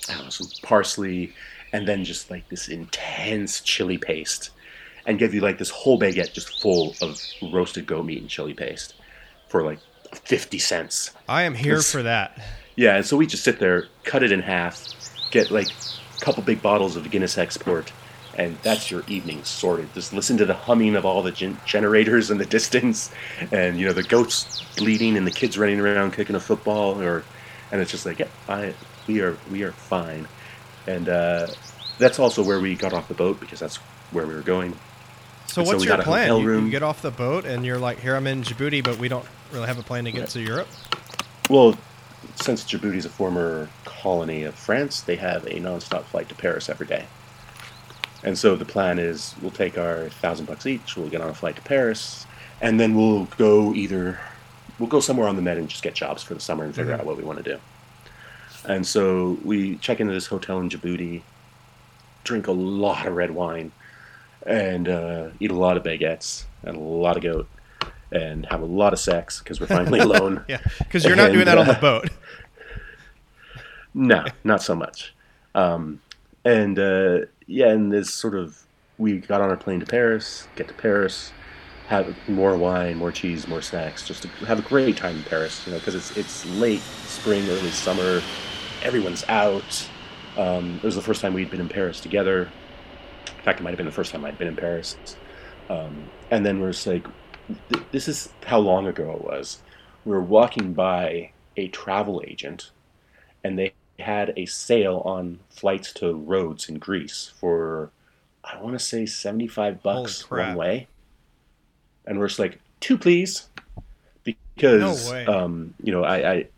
know, some parsley, and then just like this intense chili paste, and give you like this whole baguette just full of roasted goat meat and chili paste for like fifty cents. I am here for that. Yeah, and so we just sit there, cut it in half, get like a couple big bottles of Guinness Export, and that's your evening sorted. Just listen to the humming of all the gen- generators in the [LAUGHS] distance, and you know the goats bleeding and the kids running around kicking a football, or and it's just like, yeah, I, we are we are fine, and uh, that's also where we got off the boat because that's where we were going. So and what's so your plan? You, you, get off the boat and you're like, here I'm in Djibouti, but we don't really have a plan to get right. to Europe. Well, since Djibouti is a former colony of France, they have a nonstop flight to Paris every day. And so the plan is we'll take our thousand bucks each, we'll get on a flight to Paris, and then we'll go either we'll go somewhere on the Med and just get jobs for the summer and figure mm-hmm. out what we want to do. And so we check into this hotel in Djibouti, drink a lot of red wine, and uh, eat a lot of baguettes and a lot of goat, and have a lot of sex because we're finally [LAUGHS] alone. yeah, because you're not and, doing that uh, on the uh, boat. [LAUGHS] [LAUGHS] no, not so much. Um, and uh, yeah, and this sort of we got on our plane to Paris, get to Paris, have more wine, more cheese, more snacks, just to have a great time in Paris. You know, because it's it's late spring, early summer, everyone's out. Um, it was the first time we'd been in Paris together. In fact, it might have been the first time I'd been in Paris. Um, and then we're just like, th- this is how long ago it was. We were walking by a travel agent, and they had a sale on flights to Rhodes in Greece for I want to say 75 bucks one way. And we're just like, two please. Because no um, you know, I, I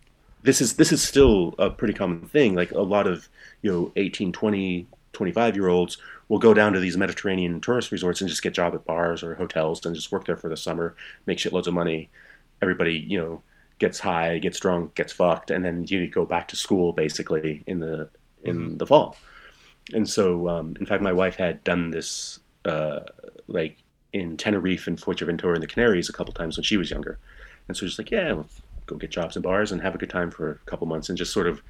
this is this is still a pretty common thing. Like a lot of, you know, 18, 20, 25 year olds will go down to these Mediterranean tourist resorts and just get job at bars or hotels and just work there for the summer, make shitloads of money. Everybody, you know, gets high, gets drunk, gets fucked, and then you go back to school basically in the in mm-hmm. the fall. And so, um, in fact, my wife had done this uh, like in Tenerife and Fuerteventura in the Canaries a couple times when she was younger. And so, just like, yeah, we'll go get jobs in bars and have a good time for a couple months and just sort of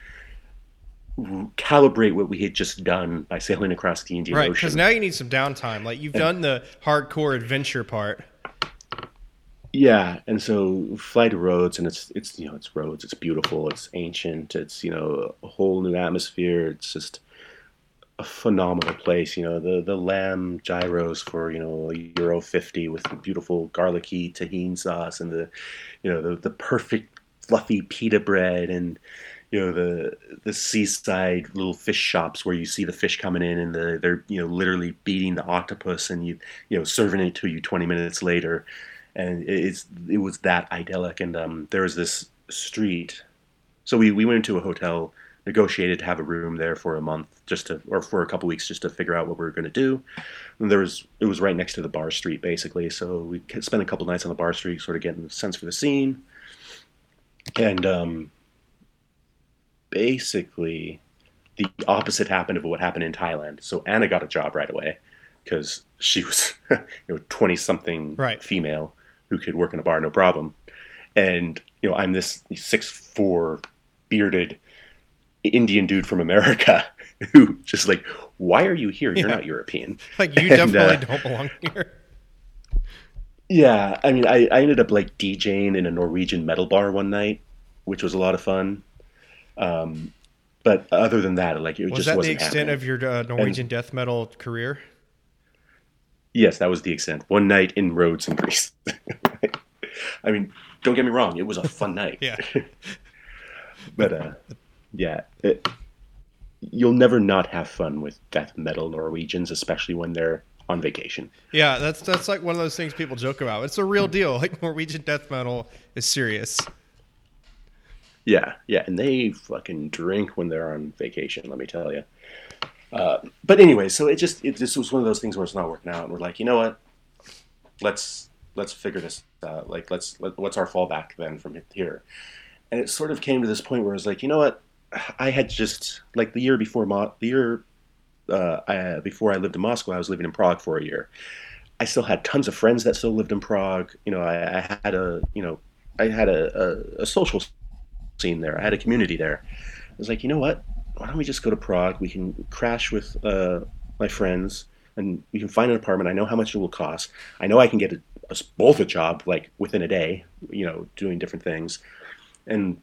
calibrate what we had just done by sailing across the Indian right, Ocean. Right, because now you need some downtime. Like you've and, done the hardcore adventure part. Yeah, and so to Rhodes, and it's it's you know it's Rhodes. It's beautiful. It's ancient. It's you know a whole new atmosphere. It's just a phenomenal place. You know, the the lamb gyros for you know euro fifty with the beautiful garlicky tahini sauce and the, you know, the the perfect fluffy pita bread and you know the the seaside little fish shops where you see the fish coming in and the, they're you know literally beating the octopus and you you know serving it to you 20 minutes later and it's it was that idyllic. And um, there was this street. So we, we went into a hotel negotiated to have a room there for a month just to or for a couple weeks just to figure out what we were going to do. And there was it was right next to the bar street basically. So we spent a couple nights on the bar street sort of getting a sense for the scene. And um, basically the opposite happened of what happened in Thailand. So Anna got a job right away because she was [LAUGHS] you know 20 something right. female who could work in a bar no problem. And you know, I'm this six four bearded Indian dude from America [LAUGHS] who just like, why are you here? You're yeah. not European. [LAUGHS] Like you and, definitely uh, don't belong here. Yeah, I mean, I, I ended up like DJing in a Norwegian metal bar one night, which was a lot of fun. Um, but other than that, like it was just that wasn't the extent happening. of your uh, Norwegian and, death metal career? Yes, that was the extent. One night in Rhodes in Greece. [LAUGHS] I mean, don't get me wrong; it was a fun night. [LAUGHS] yeah. [LAUGHS] but uh, yeah, it, you'll never not have fun with death metal Norwegians, especially when they're on vacation. Yeah, that's that's like one of those things people joke about. It's a real deal. Like Norwegian death metal is serious. Yeah, yeah, and they fucking drink when they're on vacation. Let me tell you. Uh, but anyway, so it just it just was one of those things where it's not working out, and we're like, you know what? Let's let's figure this out. Like, let's let, what's our fallback then from here? And it sort of came to this point where I was like, you know what? I had just like the year before Mo- the year uh, I, before I lived in Moscow, I was living in Prague for a year. I still had tons of friends that still lived in Prague. You know, I, I had a you know I had a, a, a social scene there. I had a community there. I was like, you know what? Why don't we just go to Prague? We can crash with uh, my friends, and we can find an apartment. I know how much it will cost. I know I can get a, both a job like within a day. You know, doing different things. And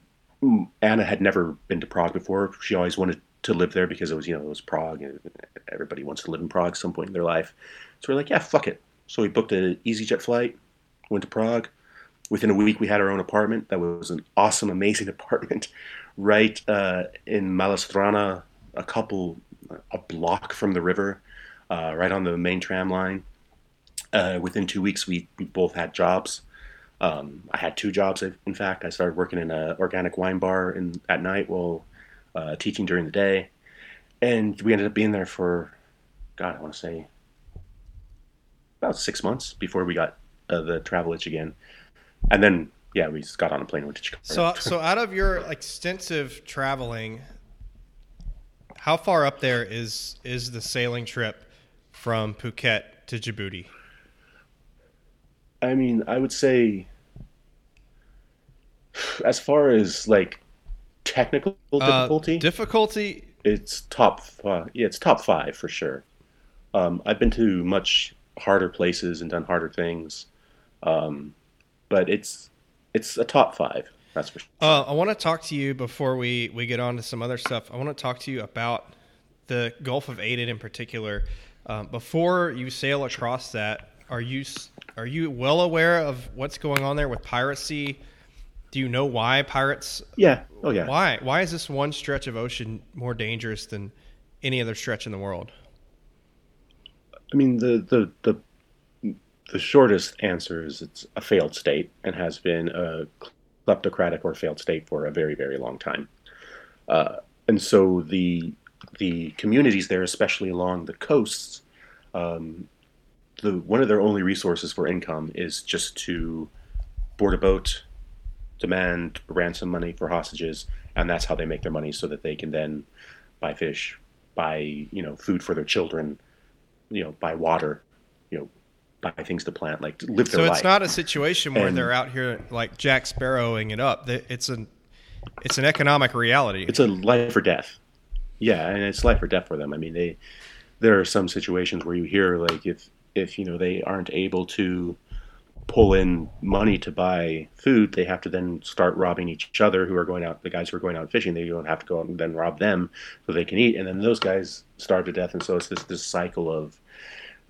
Anna had never been to Prague before. She always wanted to live there because it was you know it was Prague. And everybody wants to live in Prague at some point in their life. So we're like, yeah, fuck it. So we booked an EasyJet flight, went to Prague within a week we had our own apartment that was an awesome amazing [LAUGHS] apartment right uh, in Malá a couple a block from the river uh, right on the main tram line. Uh, within two weeks we, we both had jobs. Um, i had two jobs in fact. I started working in an organic wine bar in, at night while uh, teaching during the day. And we ended up being there for god i want to say about six months before we got uh, the travel itch again. And then yeah, we just got on a plane went to Chicago. So, so out of your extensive traveling, how far up there is is the sailing trip from Phuket to Djibouti? I mean, I would say, as far as like technical difficulty, uh, difficulty, it's top. Five. Yeah, it's top five for sure. Um, I've been to much harder places and done harder things. Um, but it's it's a top five. That's for sure. Uh, I want to talk to you before we we get on to some other stuff. I want to talk to you about the Gulf of Aden in particular. Um, before you sail across that, are you are you well aware of what's going on there with piracy? Do you know why pirates? Yeah. Oh yeah. Why? Why is this one stretch of ocean more dangerous than any other stretch in the world? I mean, the the the the shortest answer is it's a failed state and has been a kleptocratic or failed state for a very, very long time. Uh, and so the the communities there, especially along the coasts, um, the one of their only resources for income is just to board a boat, demand ransom money for hostages, and that's how they make their money, so that they can then buy fish, buy you know food for their children, you know buy water, you know buy things to plant, like to live their life. So it's not a situation where and, they're out here like Jack Sparrowing it up. It's an it's an economic reality. It's a life or death. Yeah, and it's life or death for them. I mean, they there are some situations where you hear like if if you know they aren't able to pull in money to buy food, they have to then start robbing each other who are going out. The guys who are going out fishing, they don't have to go out and then rob them so they can eat, and then those guys starve to death. And so it's this this cycle of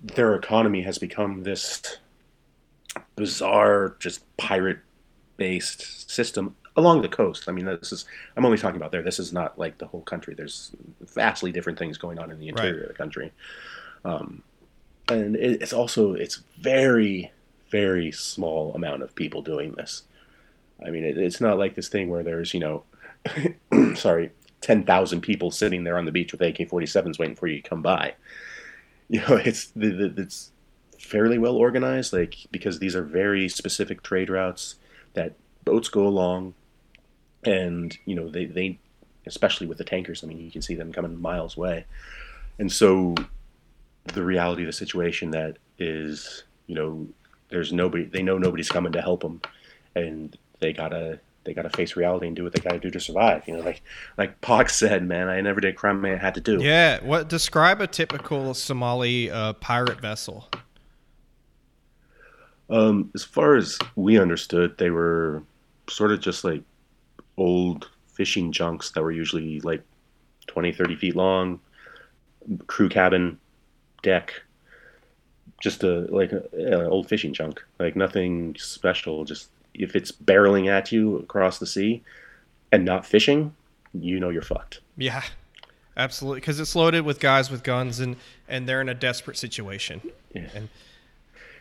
their economy has become this bizarre, just pirate based system along the coast. I mean, this is I'm only talking about there. This is not like the whole country. There's vastly different things going on in the interior right. of the country, um, and it's also it's very very small amount of people doing this. I mean, it, it's not like this thing where there's you know, [COUGHS] sorry, ten thousand people sitting there on the beach with AK-47s waiting for you to come by. [LAUGHS] You know, it's the, the, it's fairly well organized, like because these are very specific trade routes that boats go along, and you know they they especially with the tankers. I mean, you can see them coming miles away, and so the reality of the situation that is, you know, there's nobody. They know nobody's coming to help them, and they gotta they gotta face reality and do what they gotta do to survive. You know, like like Pox [LAUGHS] said, man, I never did crime man, I had to do. Yeah. What describe a typical Somali uh, pirate vessel? Um, as far as we understood, they were sort of just like old fishing junks that were usually like 20, 30 feet long, crew cabin, deck, just a like an old fishing junk, like nothing special. Just if it's barreling at you across the sea and not fishing, you know you're fucked. Yeah, absolutely, because it's loaded with guys with guns and and they're in a desperate situation. Yeah. And,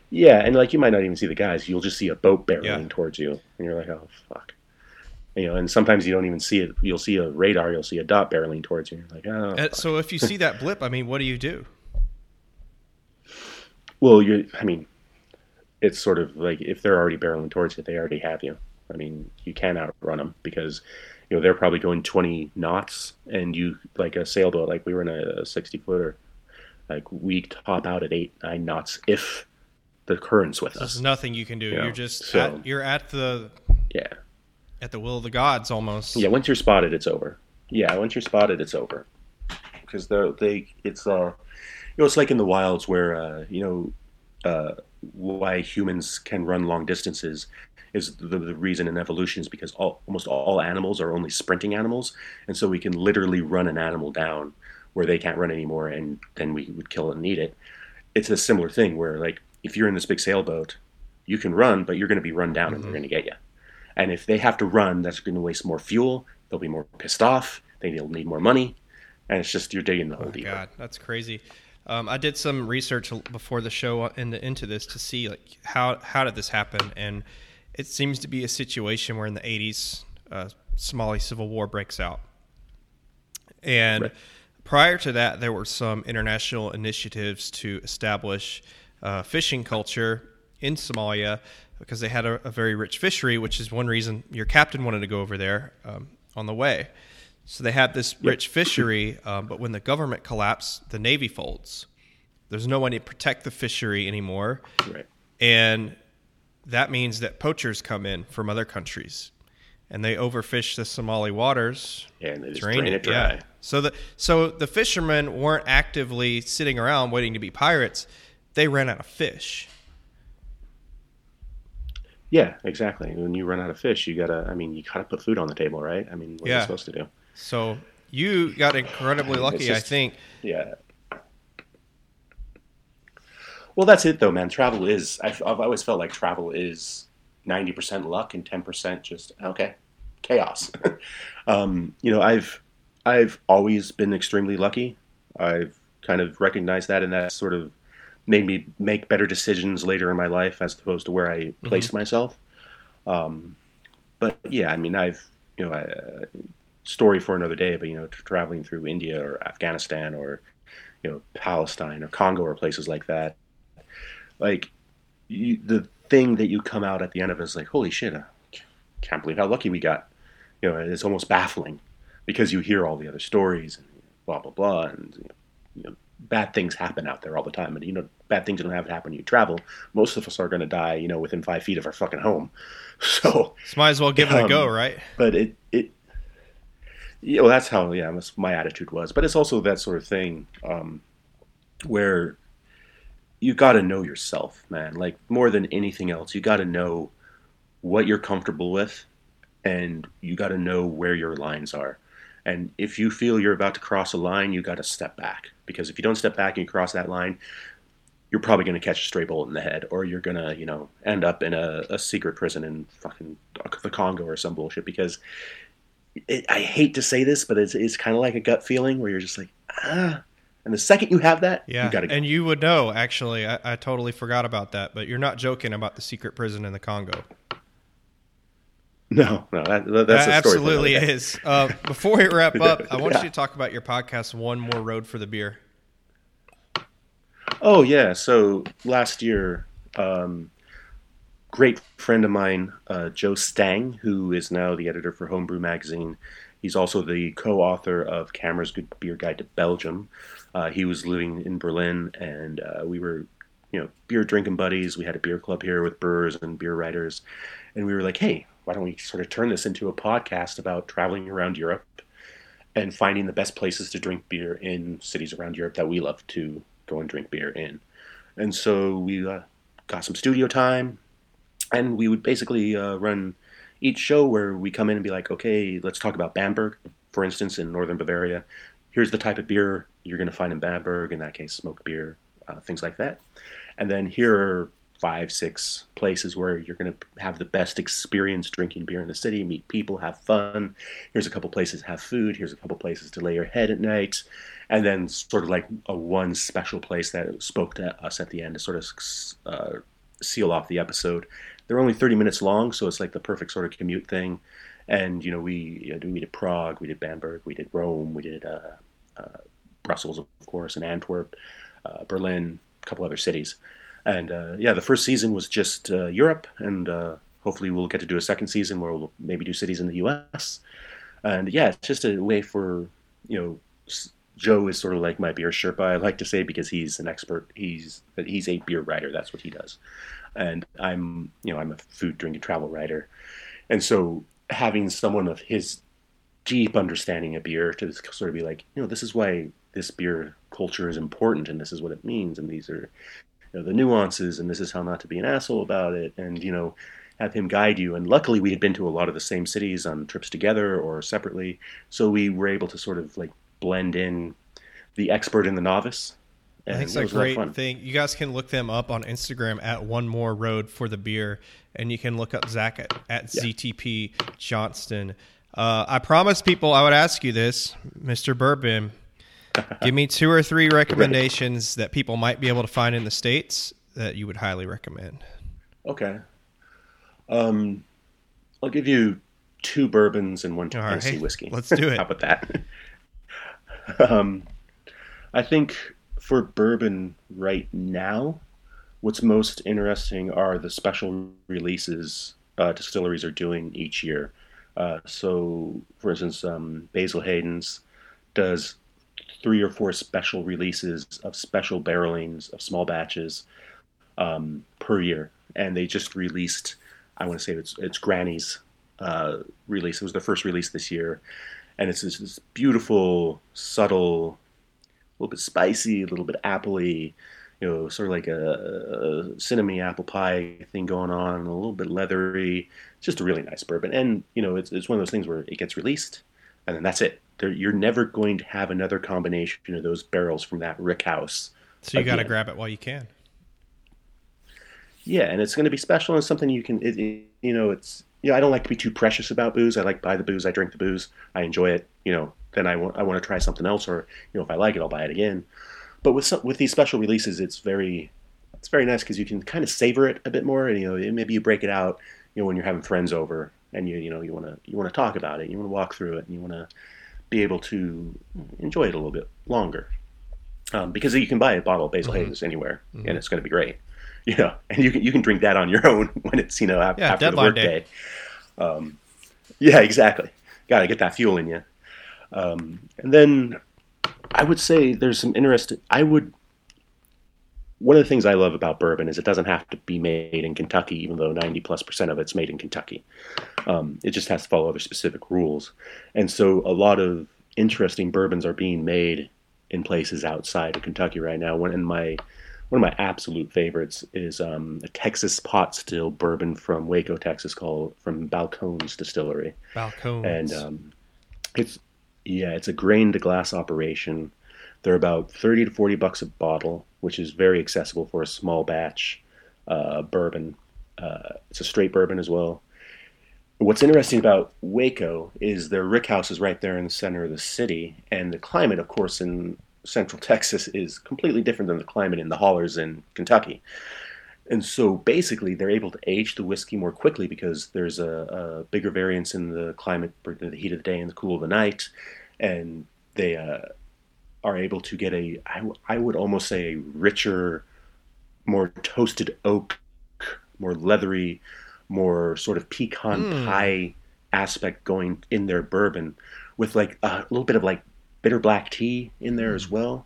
yeah, and like you might not even see the guys. You'll just see a boat barreling yeah. towards you, and you're like, "Oh fuck." You know, and sometimes you don't even see it. You'll see a radar. You'll see a dot barreling towards you. You're like, "Oh." Uh, so if you see that blip, I mean, what do you do? Well, you. I mean, it's sort of like if they're already barreling towards you, they already have you. I mean, you can't outrun them because you know they're probably going 20 knots, and you like a sailboat. Like we were in a, a 60 footer, like we top out at eight nine knots if the currents with There's us. nothing you can do. You are just so, at, you're at the yeah at the will of the gods almost. Yeah, once you're spotted, it's over. Yeah, once you're spotted, it's over because they they it's uh you know it's like in the wilds where uh you know uh why humans can run long distances is the, the reason in evolution is because all, almost all animals are only sprinting animals and so we can literally run an animal down where they can't run anymore and then we would kill it and eat it it's a similar thing where like if you're in this big sailboat, you can run, but you're going to be run down mm-hmm. and they're going to get you. And if they have to run, that's going to waste more fuel. They'll be more pissed off. They'll need more money, and it's just you're digging the hole oh, deeper. God, that's crazy. Um, I did some research before the show into, into this to see like how how did this happen, and it seems to be a situation where in the '80s, uh, Somali civil war breaks out, and right. prior to that, there were some international initiatives to establish uh, fishing culture in Somalia because they had a, a, very rich fishery, which is one reason your captain wanted to go over there um, on the way. So they had this rich fishery, um, but when the government collapsed, the navy folds. There's no one to protect the fishery anymore, right. and that means that poachers come in from other countries, and they overfish the Somali waters. Yeah, and they just drain, drain it dry. Yeah. So the so the fishermen weren't actively sitting around waiting to be pirates they ran out of fish. Yeah, exactly. When you run out of fish, you gotta. I mean, you gotta put food on the table, right? I mean, what yeah. are you supposed to do? So you got incredibly lucky, just, I think. Yeah. Well, that's it, though, man. Travel is. I've, I've always felt like travel is ninety percent luck and ten percent just okay, chaos. [LAUGHS] um, you know, I've I've always been extremely lucky. I've kind of recognized that, and that sort of made me make better decisions later in my life as opposed to where I placed mm-hmm. myself. Um, but yeah, I mean, I've you know, uh, story for another day. But you know, traveling through India or Afghanistan or you know Palestine or Congo or places like that, like you, the thing that you come out at the end of is like, holy shit, I can't believe how lucky we got. You know, it's almost baffling because you hear all the other stories and blah blah blah, and you know, you know bad things happen out there all the time. And you know, bad things don't have to happen when you travel. Most of us are going to die, you know, within five feet of our fucking home. [LAUGHS] So, so might as well give it a go, um, right? But it it yeah, well, that's how yeah my attitude was. But it's also that sort of thing um, where you got to know yourself, man. Like more than anything else, you got to know what you're comfortable with, and you got to know where your lines are. And if you feel you're about to cross a line, you got to step back because if you don't step back and you cross that line, you're probably going to catch a stray bullet in the head, or you're going to, you know, end up in a, a secret prison in fucking the Congo or some bullshit. Because it, I hate to say this, but it's, it's kind of like a gut feeling where you're just like, ah. And the second you have that, yeah, you got to go. And you would know, actually. I, I totally forgot about that, but you're not joking about the secret prison in the Congo. No, no, that, that's that absolutely is. Uh, before we wrap [LAUGHS] up, I want yeah. you to talk about your podcast, One More Road for the Beer. Oh yeah, so last year, um, great friend of mine, uh, Joe Stang, who is now the editor for Homebrew Magazine. He's also the co-author of CAMRA's Good Beer Guide to Belgium. Uh, he was living in Berlin, and uh, we were, you know, beer drinking buddies. We had a beer club here with brewers and beer writers, and we were like, hey, why don't we sort of turn this into a podcast about traveling around Europe and finding the best places to drink beer in cities around Europe that we love to go and drink beer in. And so we uh, got some studio time, and we would basically uh, run each show where we come in and be like, okay, let's talk about Bamberg, for instance, in northern Bavaria. Here's the type of beer you're going to find in Bamberg, in that case, smoked beer, uh, things like that. And then here are five, six places where you're going to have the best experience drinking beer in the city, meet people, have fun. Here's a couple places have food. Here's a couple places to lay your head at night and then sort of like a one special place that spoke to us at the end to sort of uh, seal off the episode. They're only 30 minutes long, so it's like the perfect sort of commute thing. And you know, we you know, we did Prague, we did Bamberg, we did Rome, we did uh, uh, Brussels, of course, and Antwerp, uh, Berlin, a couple other cities. And uh, yeah, the first season was just uh, Europe, and hopefully we'll get to do a second season where we'll maybe do cities in the U.S. And yeah, it's just a way for you know Joe is sort of like my beer Sherpa. I like to say because he's an expert. He's he's a beer writer. That's what he does, and I'm you know I'm a food, drink, and travel writer, and so having someone of his deep understanding of beer to sort of be like, you know, this is why this beer culture is important, and this is what it means, and these are you know, the nuances, and this is how not to be an asshole about it, and you know, have him guide you. And luckily, we had been to a lot of the same cities on trips together or separately, so we were able to sort of like blend in the expert and the novice. And I think it's a great thing. You guys can look them up on Instagram at One More Road for the Beer, and you can look up Zach at, at yeah. ZTP Johnston. Uh, I promised people I would ask you this, Mr. Bourbon. [LAUGHS] give me two or three recommendations that people might be able to find in the states that you would highly recommend. Okay. Um, I'll give you two bourbons and one Tennessee right. whiskey. Let's do it. [LAUGHS] How about that? [LAUGHS] um, I think for bourbon right now, what's most interesting are the special releases uh, distilleries are doing each year. Uh, so, for instance, um, Basil Hayden's does three or four special releases of special barrelings of small batches um, per year, and they just released. I want to say it's it's Granny's uh, release. It was the first release this year, and it's this, this beautiful, subtle, a little bit spicy, a little bit appley, you know, sort of like a, a cinnamon apple pie thing going on, a little bit leathery. It's just a really nice bourbon, and you know, it's it's one of those things where it gets released, and then that's it. There, you're never going to have another combination of those barrels from that rick house. So you got to grab it while you can. Yeah, and it's going to be special and something you can. It, it, you know, it's you know, I don't like to be too precious about booze. I like buy the booze, I drink the booze, I enjoy it. You know, then I want I want to try something else, or you know, if I like it, I'll buy it again. But with some, with these special releases, it's very it's very nice because you can kind of savor it a bit more, and you know, maybe you break it out, you know, when you're having friends over, and you you know you want to you want to talk about it, you want to walk through it, and you want to be able to enjoy it a little bit longer. Um, because you can buy a bottle of Basil mm-hmm. Hayes anywhere, mm-hmm. and it's going to be great [LAUGHS] you know, and you can you can drink that on your own [LAUGHS] when it's you know after, yeah, after the workday. Um, yeah, exactly. Got to get that fuel in you. Um, and then I would say there's some interesting. I would. One of the things I love about bourbon is it doesn't have to be made in Kentucky, even though 90 plus percent of it's made in Kentucky. Um, it just has to follow other specific rules. And so a lot of interesting bourbons are being made in places outside of Kentucky right now. When in my one of my absolute favorites is um, a Texas pot still bourbon from Waco, Texas, called from Balcones Distillery. Balcones. And um, it's yeah, it's a grain to glass operation. They're about thirty to forty bucks a bottle, which is very accessible for a small batch uh, bourbon. Uh, it's a straight bourbon as well. What's interesting about Waco is their rick house is right there in the center of the city, and the climate, of course, in central Texas is completely different than the climate in the hollers in Kentucky. And so basically, they're able to age the whiskey more quickly because there's a, a bigger variance in the climate, the heat of the day and the cool of the night, and they uh, are able to get a, I, I would almost say, a richer, more toasted oak, more leathery, more sort of pecan mm. pie aspect going in their bourbon, with like a little bit of like bitter black tea in there as mm. well,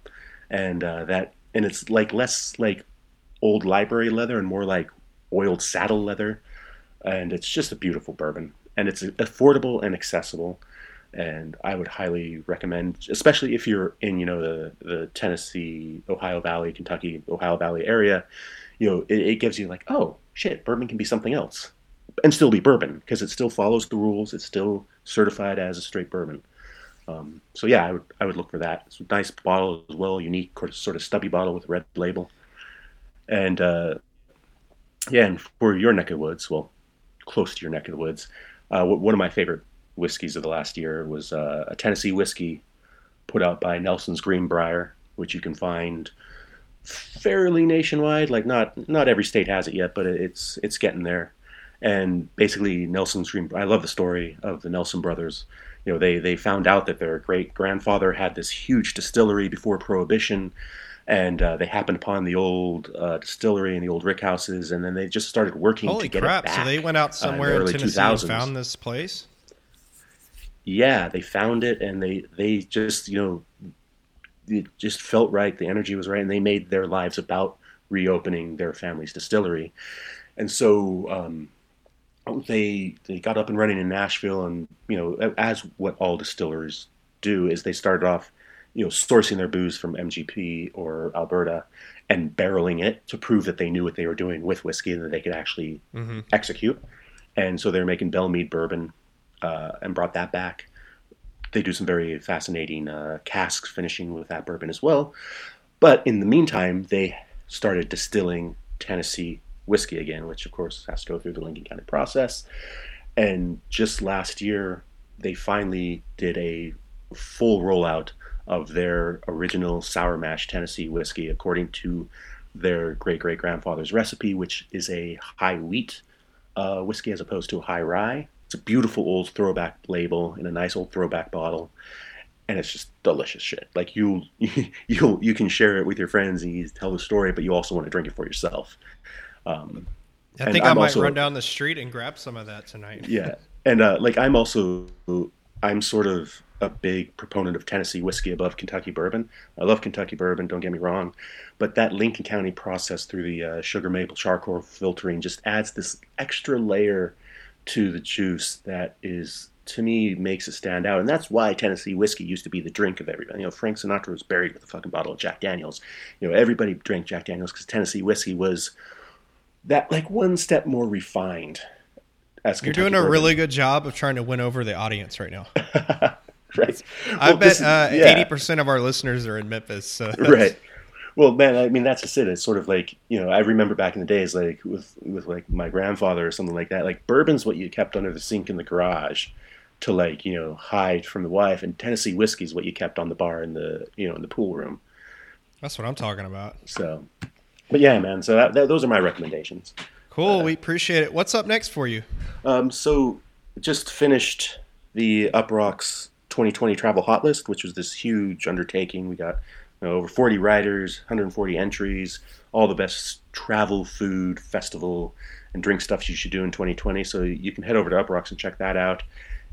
and uh, that and it's like less like old library leather and more like oiled saddle leather, and it's just a beautiful bourbon, and it's affordable and accessible, and I would highly recommend, especially if you're in you know the the Tennessee, Ohio Valley, Kentucky, Ohio Valley area, you know it, it gives you like oh shit, bourbon can be something else and still be bourbon because it still follows the rules. It's still certified as a straight bourbon. Um, so yeah, I would I would look for that. It's a nice bottle as well, unique sort of stubby bottle with a red label. And uh, yeah, and for your neck of the woods, well, close to your neck of the woods, uh, one of my favorite whiskeys of the last year was uh, a Tennessee whiskey put out by Nelson's Greenbrier, which you can find fairly nationwide. Like not not every state has it yet, but it's it's getting there. And basically, Nelson's Greenbrier. I love the story of the Nelson brothers you know they they found out that their great grandfather had this huge distillery before prohibition and uh, they happened upon the old uh, distillery and the old rick houses and then they just started working Holy to get crap. it back. so they went out somewhere uh, in, in Tennessee 2000s. and found this place yeah they found it and they they just you know it just felt right the energy was right and they made their lives about reopening their family's distillery and so um, they they got up and running in Nashville, and you know, as what all distillers do, is they started off, you know, sourcing their booze from MGP or Alberta and barreling it to prove that they knew what they were doing with whiskey and that they could actually mm-hmm. execute. And so they're making Belle Meade bourbon uh, and brought that back. They do some very fascinating uh, casks finishing with that bourbon as well. But in the meantime, they started distilling Tennessee whiskey again, which of course has to go through the Lincoln County process. And just last year, they finally did a full rollout of their original sour mash Tennessee whiskey according to their great great grandfather's recipe, which is a high wheat uh, whiskey as opposed to a high rye. It's a beautiful old throwback label in a nice old throwback bottle, and it's just delicious shit. Like you, [LAUGHS] you, you can share it with your friends and you tell the story, but you also want to drink it for yourself. Um, I think I might also, run down the street and grab some of that tonight. yeah, and uh, like I'm also I'm sort of a big proponent of Tennessee whiskey above Kentucky bourbon. I love Kentucky bourbon, don't get me wrong, but that Lincoln County process through the uh, sugar maple charcoal filtering just adds this extra layer to the juice that is to me makes it stand out, and that's why Tennessee whiskey used to be the drink of everybody. You know, Frank Sinatra was buried with a fucking bottle of Jack Daniels. You know, everybody drank Jack Daniels because Tennessee whiskey was that like one step more refined. As You're doing a bourbon. really good job of trying to win over the audience right now. [LAUGHS] right. I bet uh, eighty percent of our listeners are in Memphis. So right. Well, man, I mean that's just it. It's sort of like you know I remember back in the days, like with with like my grandfather or something like that. Like bourbon's what you kept under the sink in the garage to like you know hide from the wife, and Tennessee whiskey's what you kept on the bar in the you know in the pool room. That's what I'm talking about. So but yeah, man. So that, that, those are my recommendations. Cool. Uh, we appreciate it. What's up next for you? Um, so just finished the Uproxx 2020 travel hot list, which was this huge undertaking. We got you know, over 40 riders, 140 entries, all the best travel, food, festival, and drink stuff you should do in 2020. So you can head over to Uproxx and check that out.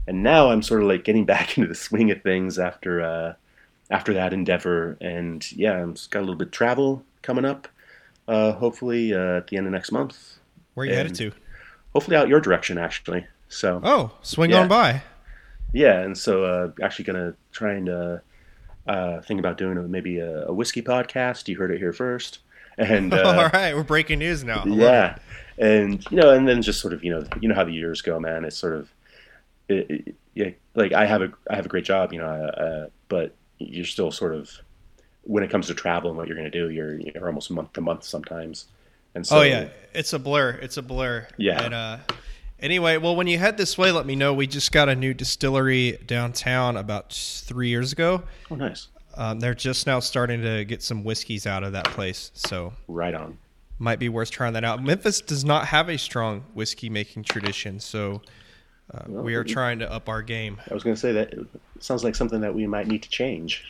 And now I'm sort of like getting [LAUGHS] back into the swing of things after uh, after that endeavor. And yeah, I've got a little bit of travel coming up uh, hopefully uh, at the end of next month. Where are you and headed to? Hopefully out your direction, actually. So. Oh, swing yeah. on by. Yeah, and so uh, actually gonna try and uh, uh, think about doing a, maybe a, a, whiskey podcast. You heard it here first, And [LAUGHS] uh, all right, we're breaking news now. yeah, and you know, and then just sort of you know, you know how the years go, man. It's sort of, it, it, yeah, like I have a I have a great job, you know, uh, but you're still sort of when it comes to travel and what you're going to do, you're you're almost month to month sometimes. And so, oh yeah, it's a blur. It's a blur. Yeah. And uh, anyway, well, when you head this way, let me know. We just got a new distillery downtown about three years ago. Oh, nice. Um, they're just now starting to get some whiskeys out of that place. So right on. Might be worth trying that out. Memphis does not have a strong whiskey making tradition, so uh, well, we are trying to up our game. I was going to say that sounds like something that we might need to change.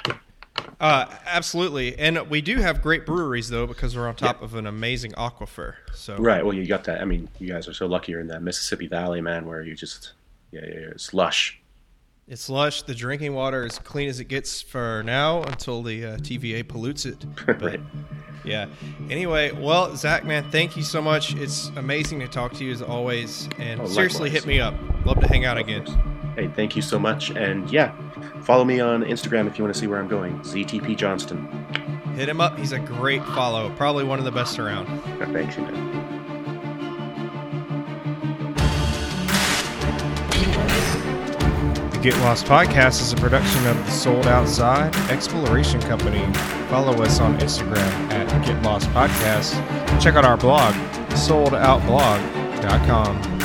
Uh, absolutely, and we do have great breweries though because we're on top yeah. of an amazing aquifer. So right, well, you got that. I mean, you guys are so lucky you're in that Mississippi Valley, man, where you just yeah, yeah it's lush. It's lush. The drinking water is clean as it gets for now until the uh, TVA pollutes it. [LAUGHS] But, right. Yeah. Anyway, well, Zach, man, thank you so much. It's amazing to talk to you as always. And oh, seriously, hit me up. Love to hang out again. Hey, thank you so much. And yeah, follow me on Instagram if you want to see where I'm going. ZTP Johnston. Hit him up. He's a great follow. Probably one of the best around. [LAUGHS] Thanks, you know. The Get Lost podcast is a production of the Sold Outside Exploration Company. Follow us on Instagram at Get Lost Podcast. Check out our blog, soldoutblog.com.